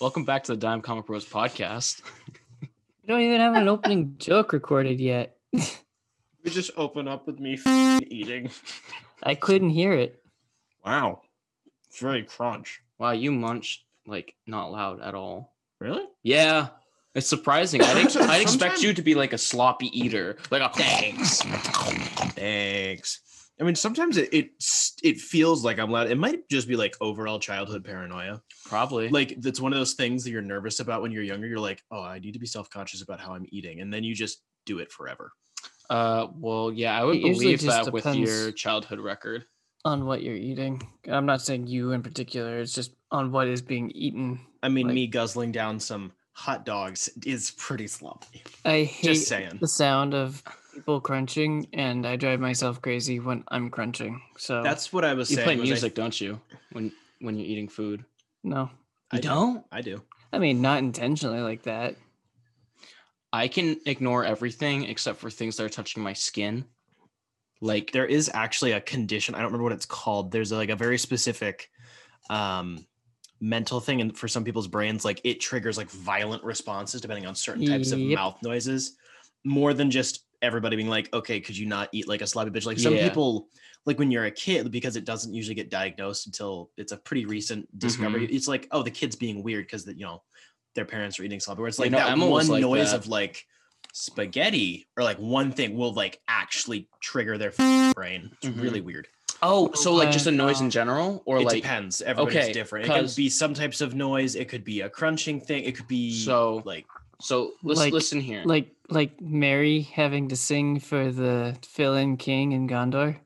Welcome back to the Dime Comic Bros podcast. We don't even have an opening joke recorded yet. We just open up with me eating. I couldn't hear it. Wow. It's very crunch. Wow, you munched like not loud at all. Really? Yeah, it's surprising. I'd, ex- I'd expect Sometime- you to be like a sloppy eater, like a thanks. Thanks. I mean, sometimes it, it it feels like I'm loud. It might just be like overall childhood paranoia. Probably. Like that's one of those things that you're nervous about when you're younger. You're like, oh, I need to be self conscious about how I'm eating, and then you just do it forever. Uh, well, yeah, I would It believe that with your childhood record. On what you're eating. I'm not saying you in particular, it's just on what is being eaten. I mean, Like- me guzzling down some hot dogs is pretty sloppy. I hate Just saying. the sound of people crunching, and I drive myself crazy when I'm crunching. So That's what I was You saying. play was I- music, don't you? When when you're eating food. no. I You do. don't? I do. I mean, not intentionally like that. I can ignore everything except for things that are touching my skin. Like there is actually a condition i don't remember what it's called there's like a very specific um mental thing and for some people's brains like it triggers like violent responses depending on certain types of mouth noises more than just everybody being like okay could you not eat like a sloppy bitch like some Yeah. people like when you're a kid because it doesn't usually get diagnosed until it's a pretty recent discovery Mm-hmm. it's like oh the kid's being weird because you know their parents are eating sloppy where it's You like know, that Emma one like noise that. of like spaghetti or like one thing will like actually trigger their brain. It's Mhm. really weird. oh, so like just a noise in general, or it like depends. Everybody's okay, different. It could 'cause- be some types of noise. It could be a crunching thing. It could be So- like so. Let's Like- listen here. Like like Merry having to sing for the fill-in king in Gondor.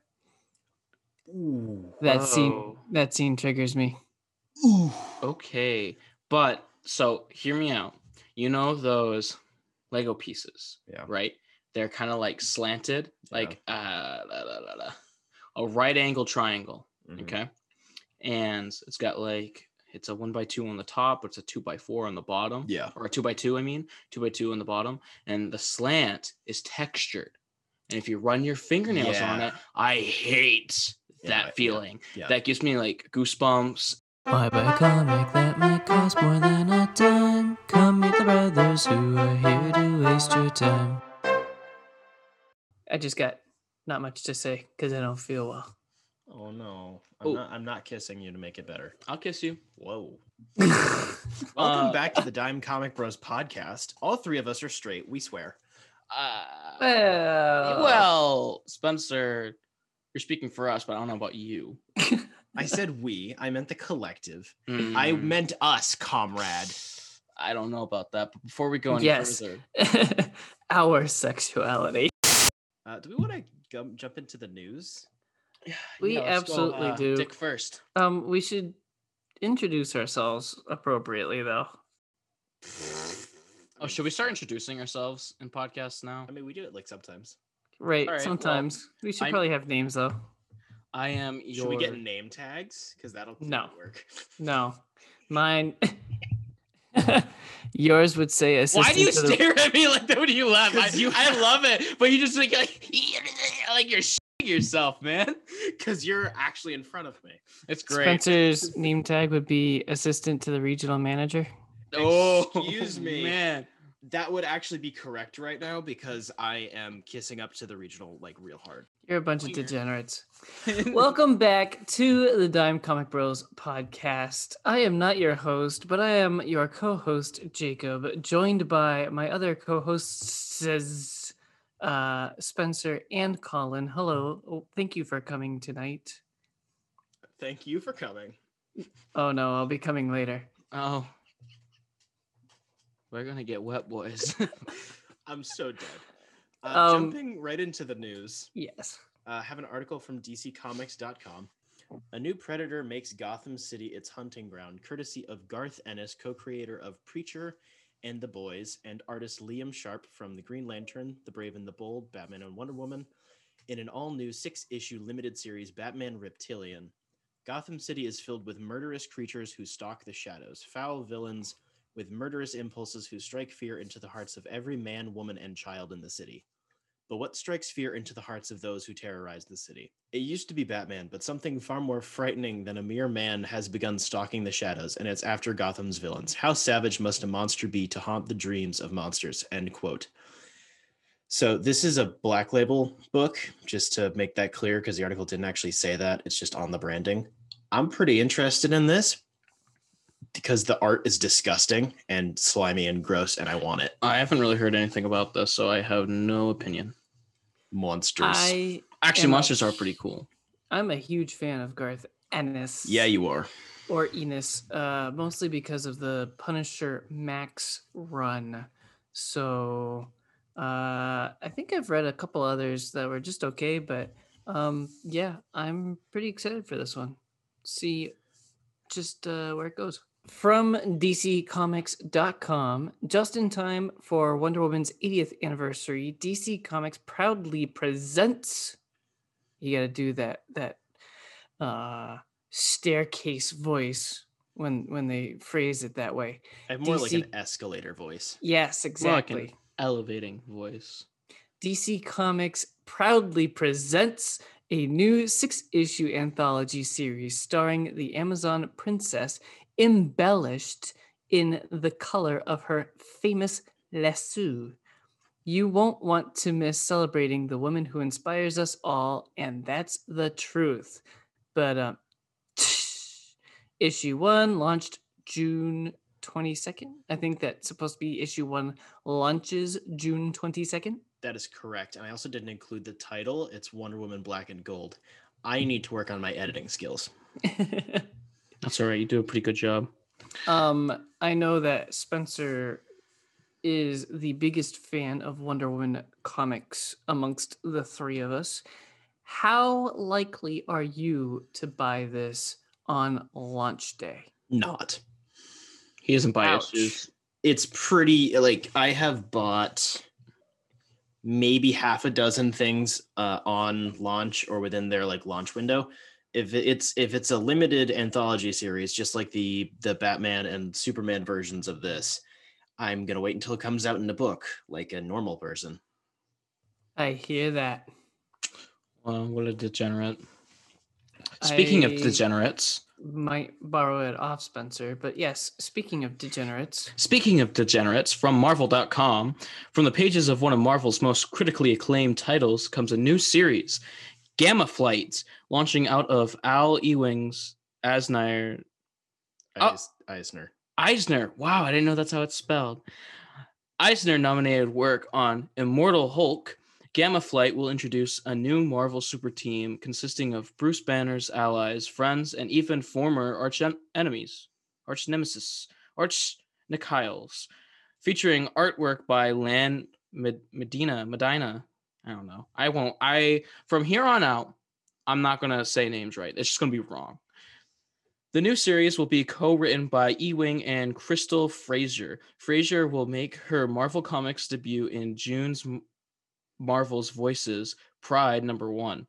ooh, That scene Oh. that scene triggers me. ooh. Okay, but so hear me out. You know those Lego pieces, Yeah. right? They're kind of like slanted, like uh, la, la, la, la, a right angle triangle. Mhm. Okay, and it's got like it's a one by two on the top, but it's a two by four on the bottom, Yeah. or a two by two. I mean, two by two on the bottom, and the slant is textured. And if you run your fingernails on it, I hate Yeah, that yeah, feeling. yeah. That gives me like goosebumps Why buy a comic that might cost more than a dime? Come meet the brothers who are here to waste your time. I just got not much to say because I don't feel well. Oh no. I'm Oh. not I'm not kissing you to make it better. I'll kiss you. Whoa. Welcome Uh, back to the Dime Comic Bros podcast. All three of us are straight, we swear. Uh, well, well, Spencer, you're speaking for us, but I don't know about you. I said we, I meant the collective. I Mm, meant us, comrade. I don't know about that. But before we go any Yes. further, our sexuality. Uh, do we want to jump into the news? We let's go, absolutely uh, do. Dick first. Um, we should introduce ourselves appropriately, though. Oh, should we start introducing ourselves in podcasts now? I mean, we do it like sometimes. Right. All right, well, sometimes we should I'm- probably have names, though. I am your. Should we get name tags? Because that'll No. work. No, mine. Yours would say assistant. Why do you to the- stare at me like that when you laugh? I, 'Cause you- I love it, but you just like like, like you're shitting yourself, man. Because you're actually in front of me. It's great. Spencer's name tag would be assistant to the regional manager. Oh, Excuse me. man. That would actually be correct right now because I am kissing up to the regional like real hard. You're a bunch of degenerates. Welcome back to the Dime Comic Bros podcast. I am not your host, but I am your co-host Jacob, joined by my other co-hosts uh, Spencer and Colin. Hello, Oh, thank you for coming tonight. Thank you for coming. Oh no, I'll be coming later. Oh, we're gonna get wet, boys. I'm so dead. Uh, Um, jumping right into the news, Yes. uh, have an article from DCComics.com. A new predator makes Gotham City its hunting ground, courtesy of Garth Ennis, co-creator of Preacher and The Boys, and artist Liam Sharp from The Green Lantern, The Brave and the Bold, Batman and Wonder Woman, in an all-new six-issue limited series, Batman Reptilian. Gotham City is filled with murderous creatures who stalk the shadows, foul villains with murderous impulses who strike fear into the hearts of every man, woman, and child in the city. But what strikes fear into the hearts of those who terrorize the city? It used to be Batman, but something far more frightening than a mere man has begun stalking the shadows, and it's after Gotham's villains. How savage must a monster be to haunt the dreams of monsters? End quote. So this is a black label book, just to make that clear, because the article didn't actually say that. It's just on the branding. I'm pretty interested in this because the art is disgusting and slimy and gross, and I want it. I haven't really heard anything about this, so I have no opinion. Monsters. I Actually, am a- monsters are pretty cool. I'm a huge fan of Garth Ennis. yeah, you are. or Enos, uh, mostly because of the Punisher Max run. So uh, I think I've read a couple others that were just okay, but um, yeah, I'm pretty excited for this one. See just uh, where it goes. From DCComics.com, just in time for Wonder Woman's 80th anniversary, DC Comics proudly presents. You got to do that that uh, staircase voice when when they phrase it that way. I have more like an escalator voice. Yes, More like exactly. an elevating voice. DC Comics proudly presents a new six issue anthology series starring the Amazon princess embellished in the color of her famous lasso. You won't want to miss celebrating the woman who inspires us all, and that's the truth. But um, issue one launched June 22nd. I think that's supposed to be issue one launches June 22nd. That is correct. And I also didn't include the title. It's Wonder Woman Black and Gold. I need to work on my editing skills. That's all right. You do a pretty good job. um, I know that Spencer is the biggest fan of Wonder Woman comics amongst the three of us. How likely are you to buy this on launch day? Not. He doesn't buy Ouch. issues. It's pretty like I have bought maybe half a dozen things uh, on launch or within their like launch window. If it's if it's a limited anthology series, just like the the Batman and Superman versions of this, I'm gonna wait until it comes out in a book, like a normal person. I hear that. Well, what a degenerate. Speaking of degenerates, Might borrow it off Spencer, but yes, speaking of degenerates, Speaking of degenerates, from Marvel.com, from the pages of one of Marvel's most critically acclaimed titles comes a new series, Gamma Flight, launching out of Al Ewing's Asner Oh. Uh, Eis- Eisner. Eisner. Wow, I didn't know that's how it's spelled. Eisner nominated work on Immortal Hulk. Gamma Flight will introduce a new Marvel super team consisting of Bruce Banner's allies, friends, and even former arch en- enemies, arch nemesis, arch Nikiles, featuring artwork by Lan Med- Medina, Medina. I don't know. I won't. I from here on out, I'm not gonna say names right. It's just gonna be wrong. The new series will be co-written by Ewing and Crystal Frazier. Frazier will make her Marvel Comics debut in June's Marvel's Voices Pride number 1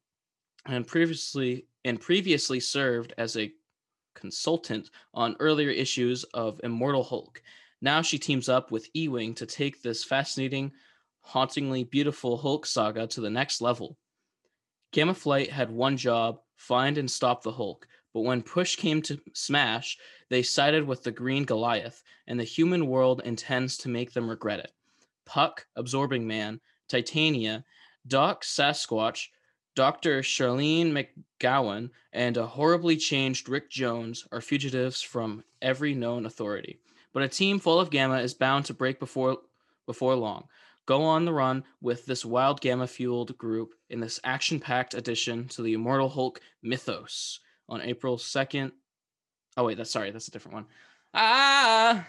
and previously and previously served as a consultant on earlier issues of Immortal Hulk. Now she teams up with Ewing to take this fascinating, hauntingly beautiful Hulk saga to the next level. Gamma Flight had one job find and stop the Hulk. But when push came to smash, they sided with the Green Goliath, and the human world intends to make them regret it. Puck, Absorbing Man, Titania, Doc Sasquatch, Dr. Charlene McGowan, and a horribly changed Rick Jones are fugitives from every known authority. But a team full of Gamma is bound to break before before long. Go on the run with this wild Gamma fueled group in this action packed addition to the Immortal Hulk mythos on April 2nd. Oh, wait, that's sorry, that's a different one. Ah,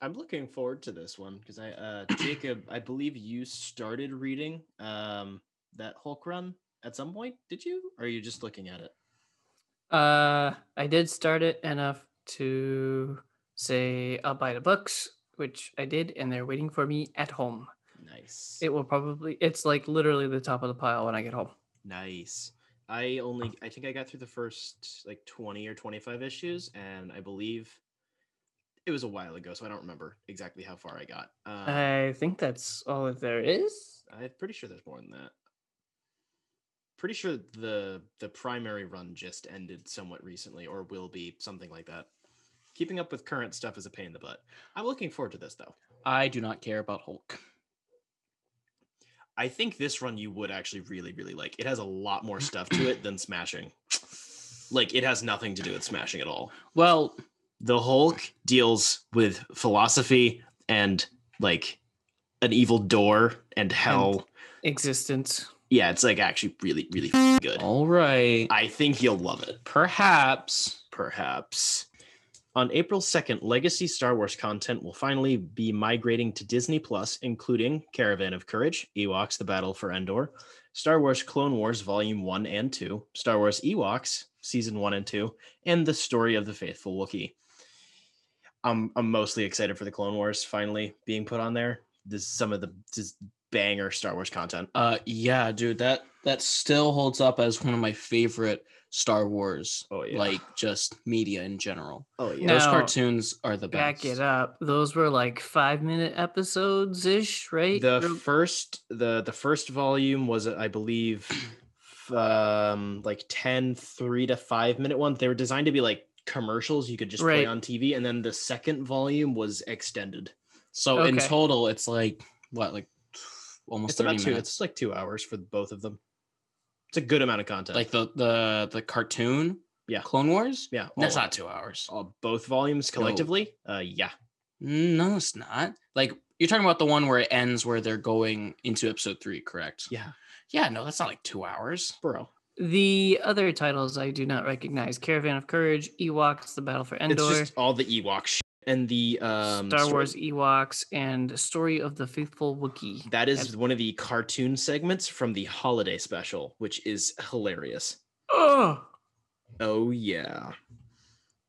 I'm looking forward to this one because I, uh, Jacob, I believe you started reading um, that Hulk run at some point. Did you? Or are you just looking at it? uh, I did start it enough to say I'll buy the books, which I did, and they're waiting for me at home. Nice. It will probably, it's like literally the top of the pile when I get home. Nice. I only I think I got through the first like 20 or 25 issues and I believe it was a while ago, so I don't remember exactly how far I got. Uh, I think that's all that there is. I'm pretty sure there's more than that. Pretty sure the the primary run just ended somewhat recently, or will be something like that. Keeping up with current stuff is a pain in the butt. I'm looking forward to this though. I do not care about Hulk. I think this run you would actually really, really like. It has a lot more stuff to it than Smashing. Like it has nothing to do with Smashing at all. Well, The Hulk deals with philosophy and like an evil door and hell. Existence. yeah, it's like actually really, really good. all right. I think you'll love it. Perhaps. Perhaps. On April 2nd, legacy Star Wars content will finally be migrating to Disney Plus, including Caravan of Courage, Ewoks The Battle for Endor, Star Wars Clone Wars Volume 1 and 2, Star Wars Ewoks Season 1 and 2, and The Story of the Faithful Wookiee. I'm, I'm mostly excited for the Clone Wars finally being put on there. This is some of the just banger Star Wars content. Uh yeah, dude, that that still holds up as one of my favorite Star Wars Oh, yeah. like just media in general. oh, yeah. Those Now, cartoons are the best. Back it up. Those were like five minute episodes ish, right? the Or- first the the first volume was i believe um like 10 3 to 5 minute ones. they were designed to be like commercials you could just play on tv and then the second volume was extended So in total it's like what like almost it's 30 about two minutes. it's like two hours for both of them it's a good amount of content like the the the cartoon Yeah. Clone Wars? yeah That's not 2 hours. all both volumes collectively uh yeah No, it's not. Like you're talking about the one where it ends where they're going into episode 3, correct? yeah Yeah, no, that's not like 2 hours. bro the other titles I do not recognize Caravan of Courage, Ewoks, The Battle for Endor, it's just all the ewok shit and the um Star story- Wars Ewoks, and Story of the Faithful Wookiee. that is one of the cartoon segments from the holiday special which is hilarious Oh, Oh yeah.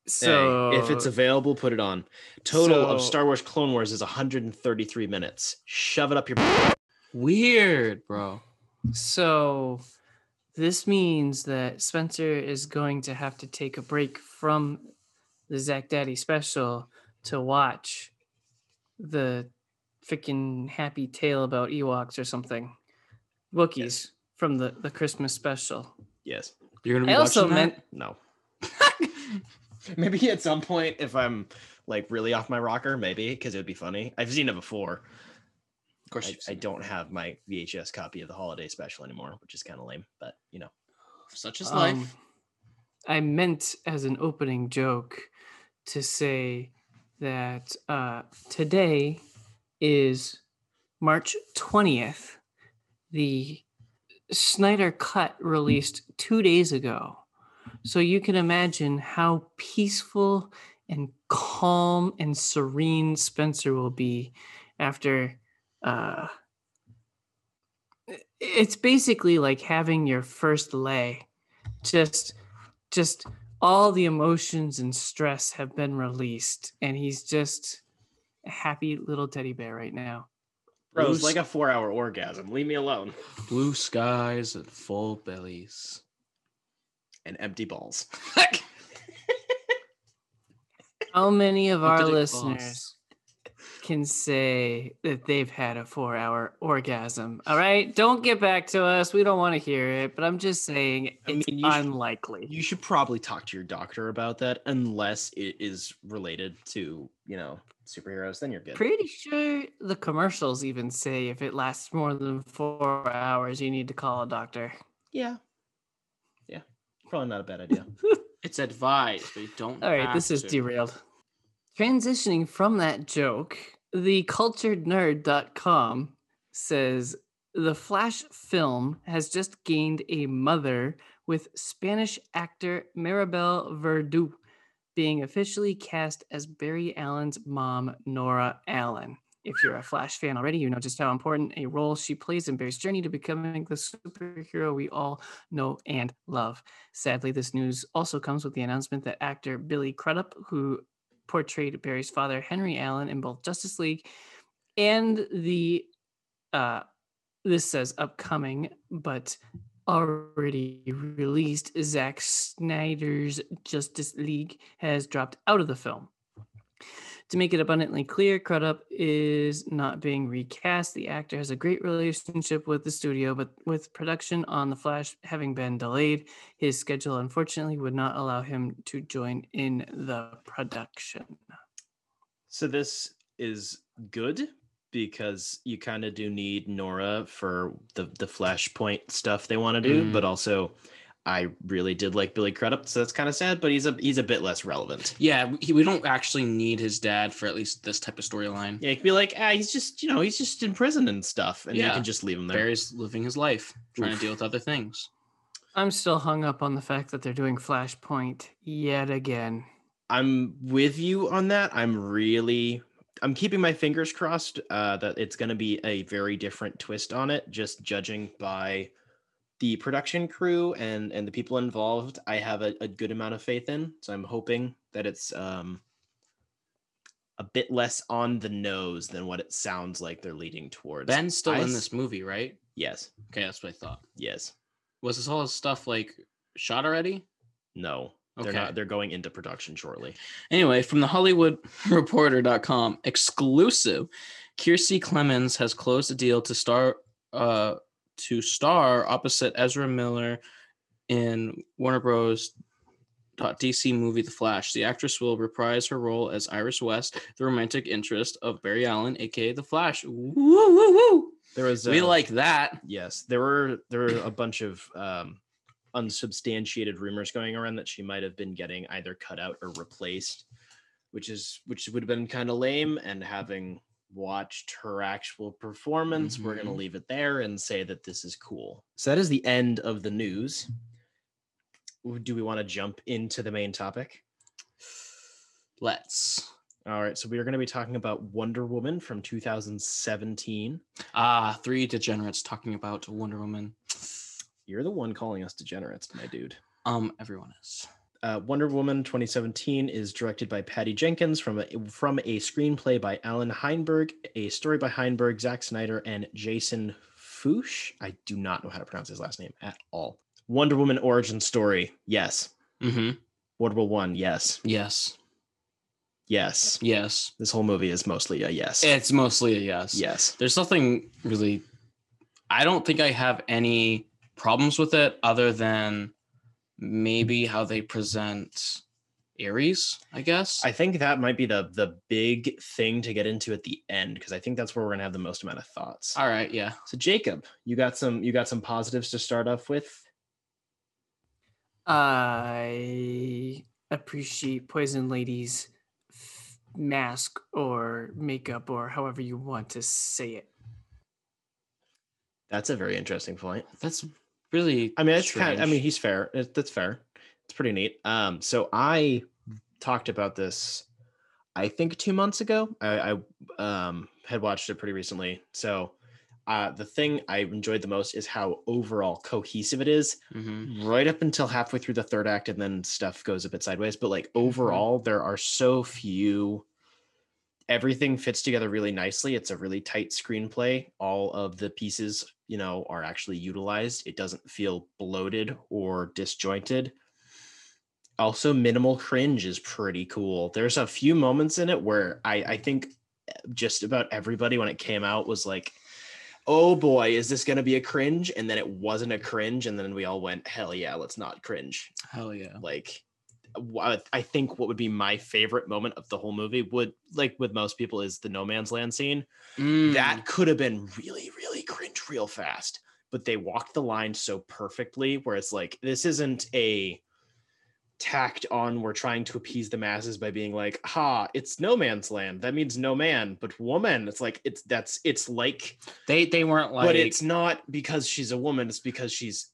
so hey, if it's available, put it on. Total of Star Wars Clone Wars is 133 minutes. Shove it up your. Weird, bro. So this means that Spencer is going to have to take a break from the Zack Daddy special to watch the freaking happy tale about Ewoks or something. Wookiees from the, the Christmas special. Yes. You're going to be I also that? meant No. maybe at some point, if I'm like really off my rocker, maybe because it would be funny. I've seen it before. Of course, I, I don't have my VHS copy of the holiday special anymore, which is kind of lame. But you know, such is life. Um, I meant as an opening joke to say that uh, today is March 20th. The Snyder Cut released two days ago. So you can imagine how peaceful and calm and serene Spencer will be after. Uh, it's basically like having your first lay just just all the emotions and stress have been released and he's just a happy little teddy bear right now bro, it's like a four-hour orgasm. Leave me alone. Blue skies and full bellies. And empty balls. how many of our Empty dick listeners balls. Can say that they've had a four hour orgasm all right don't get back to us we don't want to hear it but i'm just saying I it's mean, you should- unlikely You should probably talk to your doctor about that, unless it is related to you know superheroes. Then you're good. pretty sure the commercials even say if it lasts more than four hours you need to call a doctor Yeah. Yeah. Probably not a bad idea. It's advised, but you don't. All right, this have is to. derailed. Transitioning from that joke, the culturednerd.com says the Flash film has just gained a mother with Spanish actor Maribel Verdú being officially cast as Barry Allen's mom, Nora Allen. If you're a Flash fan already, you know just how important a role she plays in Barry's journey to becoming the superhero we all know and love. Sadly, this news also comes with the announcement that actor Billy Crudup, who portrayed Barry's father Henry Allen in both Justice League and the uh this says upcoming, but already released Zack Snyder's Justice League has dropped out of the film. To make it abundantly clear, Crudup is not being recast. The actor has a great relationship with the studio, but with production on The Flash having been delayed, his schedule unfortunately would not allow him to join in the production. So this is good because you kind of do need Nora for the the Flashpoint stuff they want to do, Mm. but also I really did like Billy Crudup, so that's kind of sad. But he's a he's a bit less relevant. Yeah, we, we don't actually need his dad for at least this type of storyline. Yeah, you could be like, ah, he's just you know he's just in prison and stuff, and you can just leave him there. Barry's living his life, trying Oof. to deal with other things. I'm still hung up on the fact that they're doing Flashpoint yet again. I'm with you on that. I'm really I'm keeping my fingers crossed uh, that it's going to be a very different twist on it. Just judging by the production crew and and the people involved, I have a, a good amount of faith in. So I'm hoping that it's um, a bit less on the nose than what it sounds like they're leading towards. Ben's still I in s- this movie, right? Yes. Okay, that's what I thought. Yes. Was this all his stuff like shot already? No. They're Okay. not. They're going into production shortly. Anyway, from the HollywoodReporter.com, exclusive, Kiersey Clemons has closed a deal to star uh to star opposite Ezra Miller in Warner Bros. DC movie The Flash. The actress will reprise her role as Iris West, the romantic interest of Barry Allen, aka The Flash. Woo woo woo! There was. We uh, like that. Yes, there were there were a bunch of um, unsubstantiated rumors going around that she might have been getting either cut out or replaced, which is which would have been kind of lame. And having watched her actual performance, we're gonna Mhm. leave it there and say that this is cool. So that is the end of the news. Do we want to jump into the main topic? Let's. All right, so we are going to be talking about Wonder Woman from 2017. Ah, three degenerates talking about Wonder Woman. You're the one calling us degenerates, my dude. Um, everyone is. Uh, Wonder Woman 2017 is directed by Patty Jenkins from a, from a screenplay by Allan Heinberg, a story by Heinberg, Zack Snyder, and Jason Fuchs. I do not know how to pronounce his last name at all. Wonder Woman origin story. Yes. Mm-hmm. Wonder Woman 1. Yes. Yes. Yes. Yes. This whole movie is mostly a yes. It's mostly a yes. yes. There's nothing really. I don't think I have any problems with it other than maybe how they present Ares, I guess. I think that might be the the big thing to get into at the end because I think that's where we're gonna have the most amount of thoughts. All right. Yeah. So Jacob, you got some you got some positives to start off with. I appreciate Poison Lady's f- mask or makeup or however you want to say it. That's a very interesting point. That's really. I mean, it's kind. Of, I mean, he's fair. It, that's fair. It's pretty neat. Um, so I talked about this, I think two months ago. I, I um had watched it pretty recently. So, uh, the thing I enjoyed the most is how overall cohesive it is. Mhm. Right up until halfway through the third act, and then stuff goes a bit sideways. But like overall, there are so few. Everything fits together really nicely. It's a really tight screenplay. All of the pieces, you know, are actually utilized. It doesn't feel bloated or disjointed. Also, minimal cringe is pretty cool. There's a few moments in it where I, I think eh, just about everybody when it came out was like, oh boy, is this going to be a cringe? And then it wasn't a cringe. And then we all went, hell yeah, let's not cringe Hell yeah. like I think what would be my favorite moment of the whole movie would like with most people is the no man's land scene. Mm. That could have been really, really cringe real fast, but they walked the line so perfectly where it's like this isn't a tacked on we're trying to appease the masses by being like ha it's no man's land that means no man but woman it's like it's that's it's like they they weren't like. but it's not because she's a woman it's because she's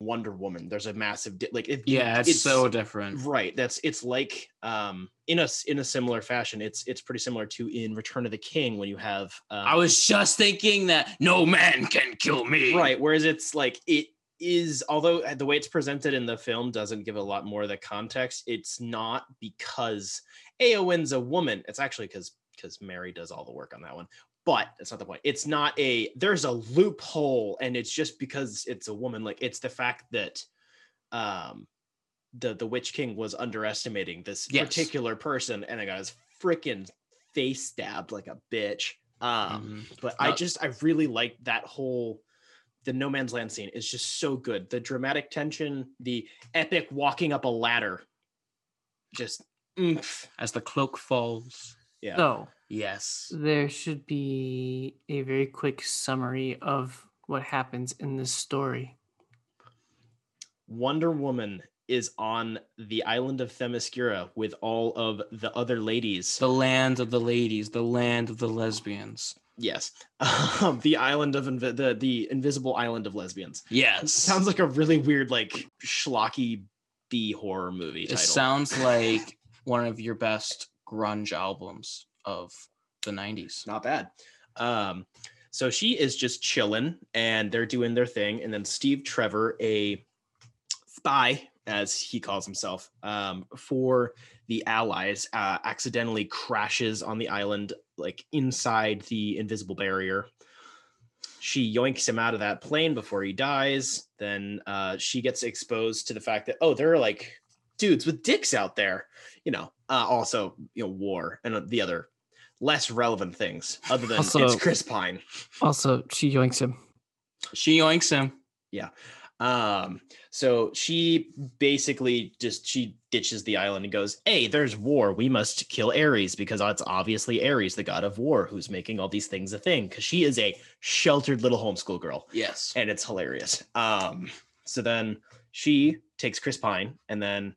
wonder woman there's a massive di- like it, yeah, it's, so different. right that's it's like um in a in a similar fashion it's it's pretty similar to in return of the king when you have um, I was just thinking that no man can kill me. right whereas it's like it is although uh, the way it's presented in the film doesn't give a lot more of the context it's not because Eowyn's a woman it's actually because because Merry does all the work on that one but that's not the point it's not a there's a loophole and it's just because it's a woman like it's the fact that um the the witch king was underestimating this Yes. particular person and I got his freaking face stabbed like a bitch. Um, Mhm. but I just I really like that whole the no man's land scene is just so good. The dramatic tension, the epic walking up a ladder, just oomph. As the cloak falls. Yeah. So Yes. there should be a very quick summary of what happens in this story. Wonder Woman is on the island of Themyscira with all of the other ladies. The land of the ladies, the land of the lesbians. yes, um, the island of invi- the the invisible island of lesbians. Yes. Sounds like a really weird, like schlocky B horror movie it sounds like one of your best grunge albums of the 90s. not bad. Um, so she is just chilling and they're doing their thing. And then Steve Trevor, a spy, as he calls himself, um, for the Allies, uh, accidentally crashes on the island, like inside the invisible barrier. She yoinks him out of that plane before he dies. Then uh, she gets exposed to the fact that, oh, there are like dudes with dicks out there. You know, uh, also, you know, war and uh, the other less relevant things other than also, it's Chris Pine. Also, she yoinks him. She yoinks him. Yeah. Um, so she basically just she ditches the island and goes, Hey, there's war. We must kill Ares because it's obviously Ares, the god of war, who's making all these things a thing. Cause she is a sheltered little homeschool girl. Yes. And it's hilarious. Um, so then she takes Chris Pine and then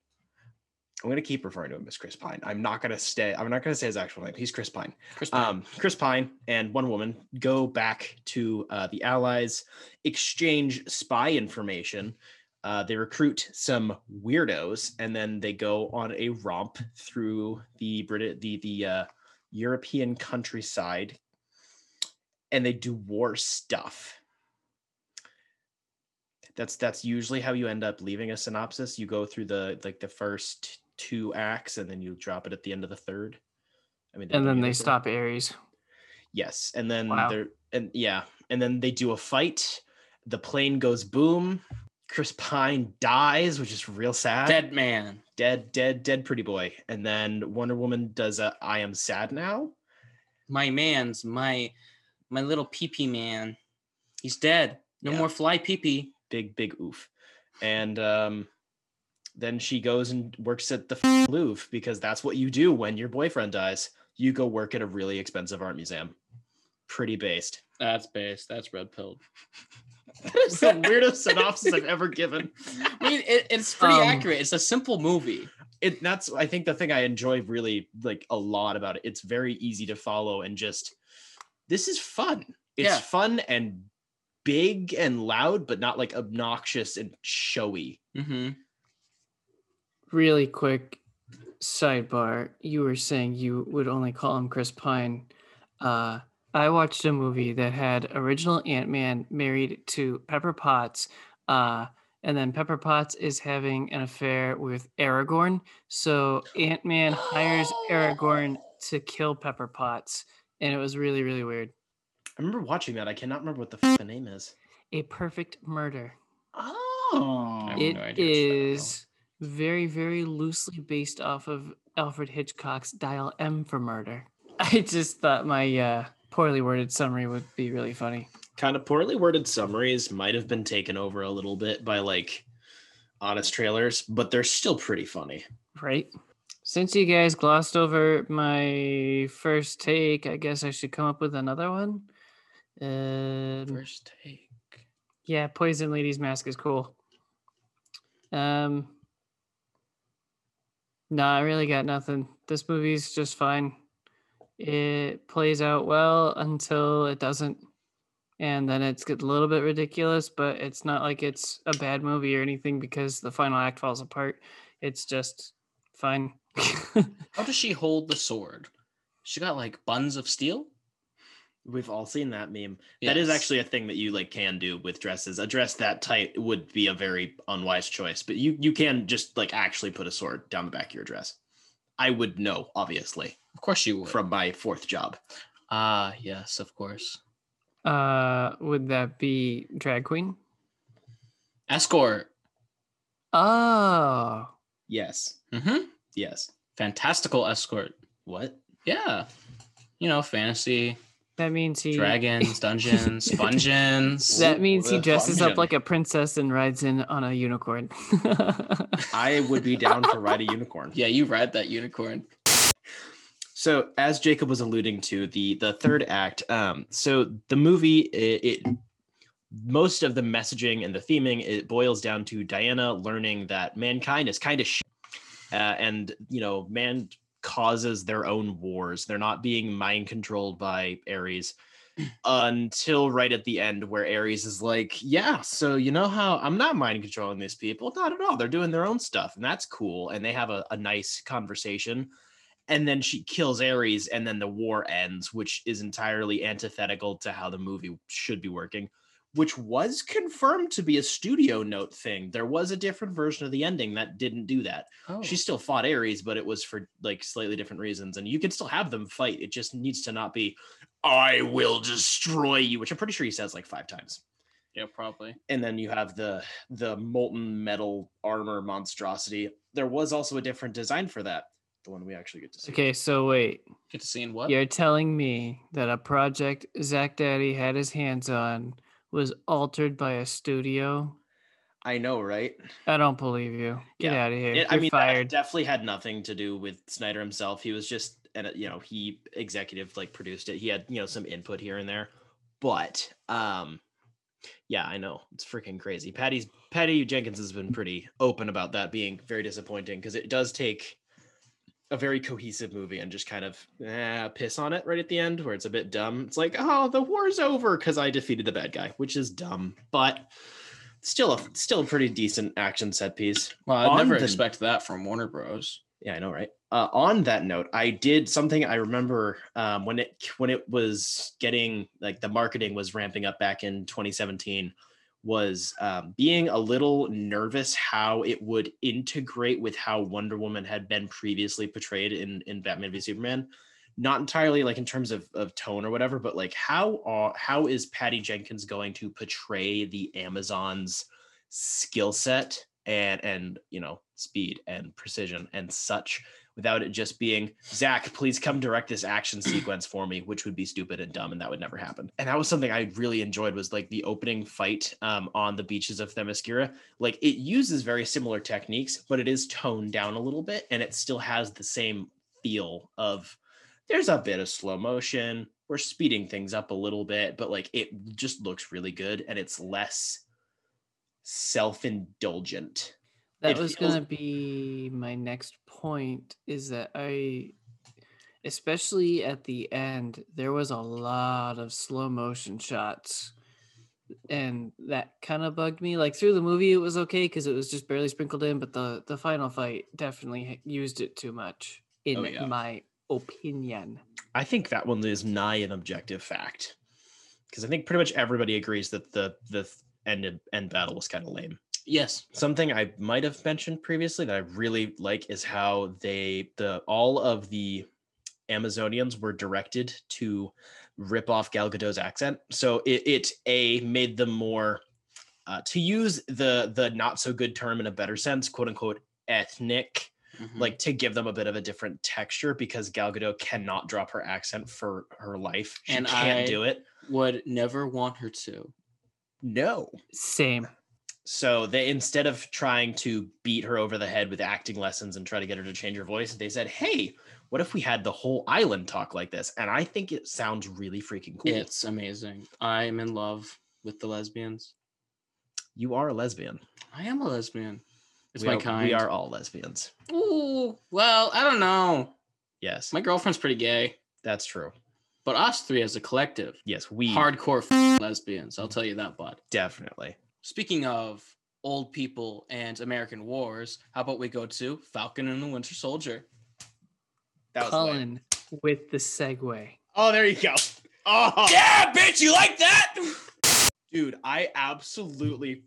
I'm gonna keep referring to him as Chris Pine. I'm not gonna stay, I'm not gonna say his actual name. He's Chris Pine. Chris Pine. um, Chris Pine and one woman go back to uh, the Allies, exchange spy information. Uh, they recruit some weirdos, and then they go on a romp through the Brit- the the uh, European countryside, and they do war stuff. That's that's usually how you end up leaving a synopsis. You go through the like the first two acts, and then you drop it at the end of the third. I mean, And then they of the third. stop Ares. Yes, and then Wow. they're and yeah, and then they do a fight. The plane goes boom. Chris Pine dies, which is real sad. Dead man. dead, dead, dead, pretty boy. And then Wonder Woman does a "I am sad now." My man's my my little pee-pee man. He's dead. No Yeah. more fly pee-pee. Big, big oof. And um, then she goes and works at the f- Louvre because that's what you do when your boyfriend dies. You go work at a really expensive art museum. Pretty based. That's base. That's red pilled. That's the weirdest synopsis I've ever given. I mean, it, it's pretty Um, accurate. It's a simple movie. it that's i think the thing i enjoy really like a lot about it it's very easy to follow and just this is fun it's Yeah. fun and big and loud but not like obnoxious and showy Mm-hmm. Really quick sidebar. You were saying you would only call him Chris Pine. Uh, I watched a movie that had original Ant Man married to Pepper Potts. Uh, and then Pepper Potts is having an affair with Aragorn. So Ant Man hires Aragorn to kill Pepper Potts. And it was really, really weird. i remember watching that i cannot remember what the, f- the name is A perfect murder. oh have It no idea what you're talking about. is very, very loosely based off of Alfred Hitchcock's Dial M for Murder. I just thought my uh, poorly worded summary would be really funny. kind of poorly worded summaries might have been taken over a little bit by like honest trailers but they're still pretty funny Right? Since you guys glossed over my first take, I guess I should come up with another one. Um, First take. yeah, Poison Lady's mask is cool. Um, no, I really got nothing. This movie's just fine. It plays out well until it doesn't, and then it's a little bit ridiculous. But it's not like it's a bad movie or anything because the final act falls apart. It's just fine. How does she hold the sword? She got like buns of steel. We've all seen that meme. That is actually a thing that you like can do with dresses. A dress that tight would be a very unwise choice, but you you can just like actually put a sword down the back of your dress. I would know, obviously, Of course she would. from my fourth job. ah yes, of course. uh, would that be drag queen? Escort. Oh, Yes. Mm-hmm. Yes. Fantastical escort. What? Yeah. You know, fantasy, That means he dragons, dungeons, spungins. That means he dresses function. up like a princess and rides in on a unicorn. I would be down to ride a unicorn. yeah, you ride that unicorn. So, as Jacob was alluding to, the the third act. Um, so the movie, it, it most of the messaging and the theming it boils down to Diana learning that mankind is kind of sh- uh, and you know man causes their own wars. They're not being mind controlled by Ares mm. until right at the end where Ares is like, yeah, so you know how I'm not mind controlling these people, not at all. They're doing their own stuff, and that's cool. And they have a, a nice conversation and then she kills Ares, and then the war ends, which is entirely antithetical to how the movie should be working, which was confirmed to be a studio note thing. There was a different version of the ending that didn't do that. Oh, She still fought Ares, but it was for like slightly different reasons, and you can still have them fight. It just needs to not be, "I will destroy you," which I'm pretty sure he says like five times yeah, probably. and then you have the the molten metal armor monstrosity. There was also a different design for that, the one we actually get to see. okay, so wait. Get to seeing what? You're telling me that a project Zack Daddy had his hands on was altered by a studio? I know, right? I don't believe you. Get Yeah. out of here. It, I mean, fired. definitely had nothing to do with Snyder himself. He was just, and you know, he executive like produced it. He had you know some input here and there, but um, yeah, I know it's freaking crazy. Patty's Patty Jenkins has been pretty open about that being very disappointing because it does take a very cohesive movie and just kind of eh, piss on it right at the end where it's a bit dumb. It's like, oh, the war's over because I defeated the bad guy, which is dumb, but still a still a pretty decent action set piece. Well, I'd On never the- expect that from Warner Bros. Yeah, I know, right? Uh, on that note, I did something I remember um, when it when it was getting like the marketing was ramping up back in 2017 was um, being a little nervous how it would integrate with how Wonder Woman had been previously portrayed in in Batman v Superman. Not entirely like in terms of, of tone or whatever, but like how are how is Patty Jenkins going to portray the Amazons skill set and and you know speed and precision and such without it just being Zack, please come direct this action sequence for me, which would be stupid and dumb, and that would never happen. And that was something I really enjoyed was like the opening fight um, on the beaches of Themyscira. Like it uses very similar techniques, but it is toned down a little bit, and it still has the same feel of there's a bit of slow motion. We're speeding things up a little bit, but like it just looks really good, and it's less self-indulgent. That it was feels- gonna be my next point. Is that I, especially at the end, there was a lot of slow motion shots, and that kind of bugged me. Like through the movie, it was okay because it was just barely sprinkled in, but the the final fight definitely used it too much, oh, in Oh, yeah. my opinion. I think that one is nigh an objective fact because I think pretty much everybody agrees that the the th- end end battle was kind of lame. Yes. Something I might have mentioned previously that I really like is how they the all of the Amazonians were directed to rip off Gal Gadot's accent. So it, it a made them more uh, to use the the not so good term in a better sense, quote unquote ethnic Mhm. like to give them a bit of a different texture because Gal Gadot cannot drop her accent for her life. She And can't I- do it. would never want her to. No. Same. So they instead of trying to beat her over the head with acting lessons and try to get her to change her voice, they said, "Hey, what if we had the whole island talk like this?" And I think it sounds really freaking cool. It's amazing. I'm in love with the lesbians. you are a lesbian. I am a lesbian. It's we my are, kind. We are all lesbians. Ooh, well, I don't know. Yes, My girlfriend's pretty gay, that's true. but us three as a collective, Yes, we hardcore f- lesbians. I'll tell you that, bud. definitely. Speaking of old people and American wars, how about we go to Falcon and the Winter Soldier? That was lame. Colin with the segue. Oh, there you go. Oh, Yeah, bitch, you like that? dude, I absolutely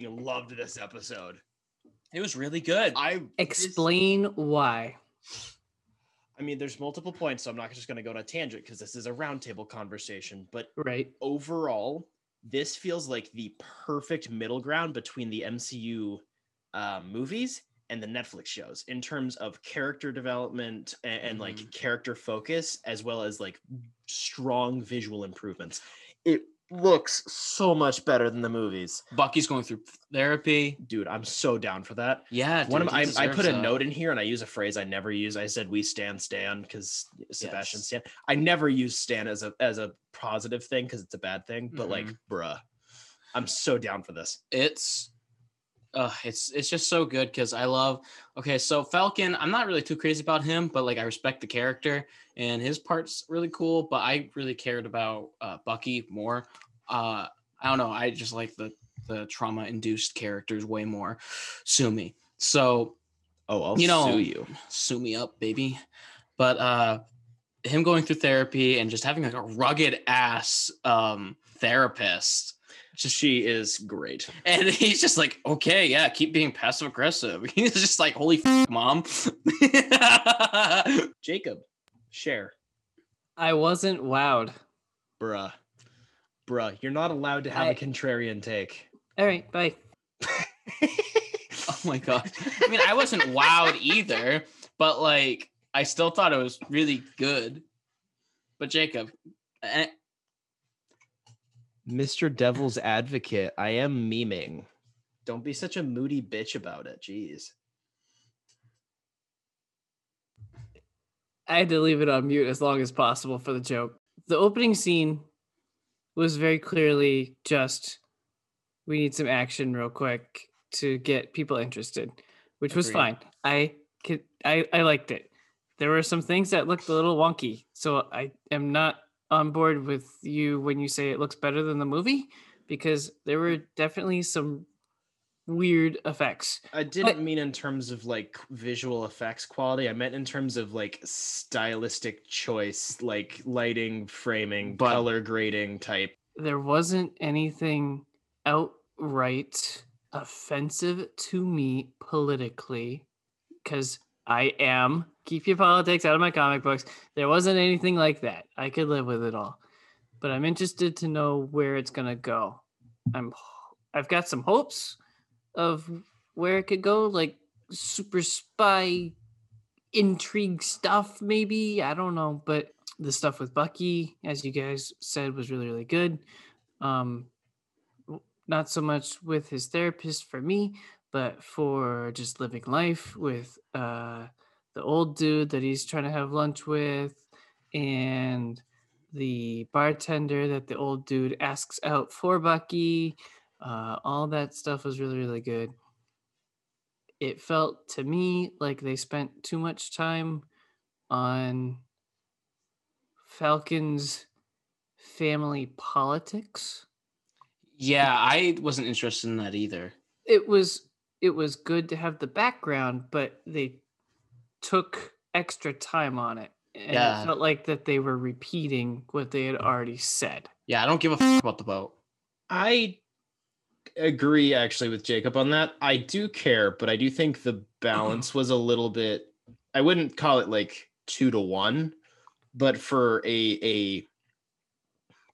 loved this episode. It was really good. I Explain why. I mean, there's multiple points, so I'm not just going to go on a tangent because this is a roundtable conversation. But Right. overall, this feels like the perfect middle ground between the MCU uh, movies and the Netflix shows in terms of character development and, and like character focus, as well as like strong visual improvements. It looks so much better than the movies. Bucky's going through therapy. Dude, I'm so down for that. Yeah, One of my, I, I put a that. note in here and I use a phrase I never use. I said we stand Stan because Sebastian Yes. Stan. I never use Stan as a as a positive thing because it's a bad thing. But like, Mm-hmm. bruh, I'm so down for this. it's uh it's it's just so good because I love okay, so Falcon, I'm not really too crazy about him, but like I respect the character and his part's really cool, but I really cared about uh Bucky more. Uh I don't know, I just like the the trauma induced characters way more. Sue me. So Oh, I'll You know- sue you. sue me up, baby. But uh him going through therapy and just having like a rugged ass um therapist she is great. and he's just like, okay, yeah, keep being passive aggressive. He's just like, holy f- mom. Jacob, share, I wasn't wowed. bruh, bruh. You're not allowed to have a I- contrarian take. All right, bye. oh my god. I mean, I wasn't wowed either, but like, I still thought it was really good. But Jacob, eh, Mr. Devil's Advocate, I am memeing. Don't be such a moody bitch about it. Jeez. I had to leave it on mute as long as possible for the joke. The opening scene was very clearly just we need some action real quick to get people interested, which was fine. I could I, I liked it. There were some things that looked a little wonky, so I am not on board with you when you say it looks better than the movie because there were definitely some weird effects. I didn't mean in terms of like visual effects quality. I meant in terms of like stylistic choice, like lighting, framing, But- color grading type. there wasn't anything outright offensive to me politically because I am keep your politics out of my comic books. There wasn't anything like that. I could live with it all. But I'm interested to know where it's going to go. I'm I've got some hopes of where it could go like super spy intrigue stuff maybe. I don't know, but the stuff with Bucky as you guys said was really really good. Um not so much with his therapist for me, but for just living life with uh the old dude that he's trying to have lunch with and the bartender that the old dude asks out for Bucky. Uh, all that stuff was really, really good. It felt to me like they spent too much time on Falcon's family politics. yeah, I wasn't interested in that either. It was it was good to have the background, but they took extra time on it. And Yeah. it felt like that they were repeating what they had already said. Yeah, I don't give a f- about the boat. I agree actually with Jacob on that. I do care, but I do think the balance was a little bit I wouldn't call it like 2 to 1, but for a a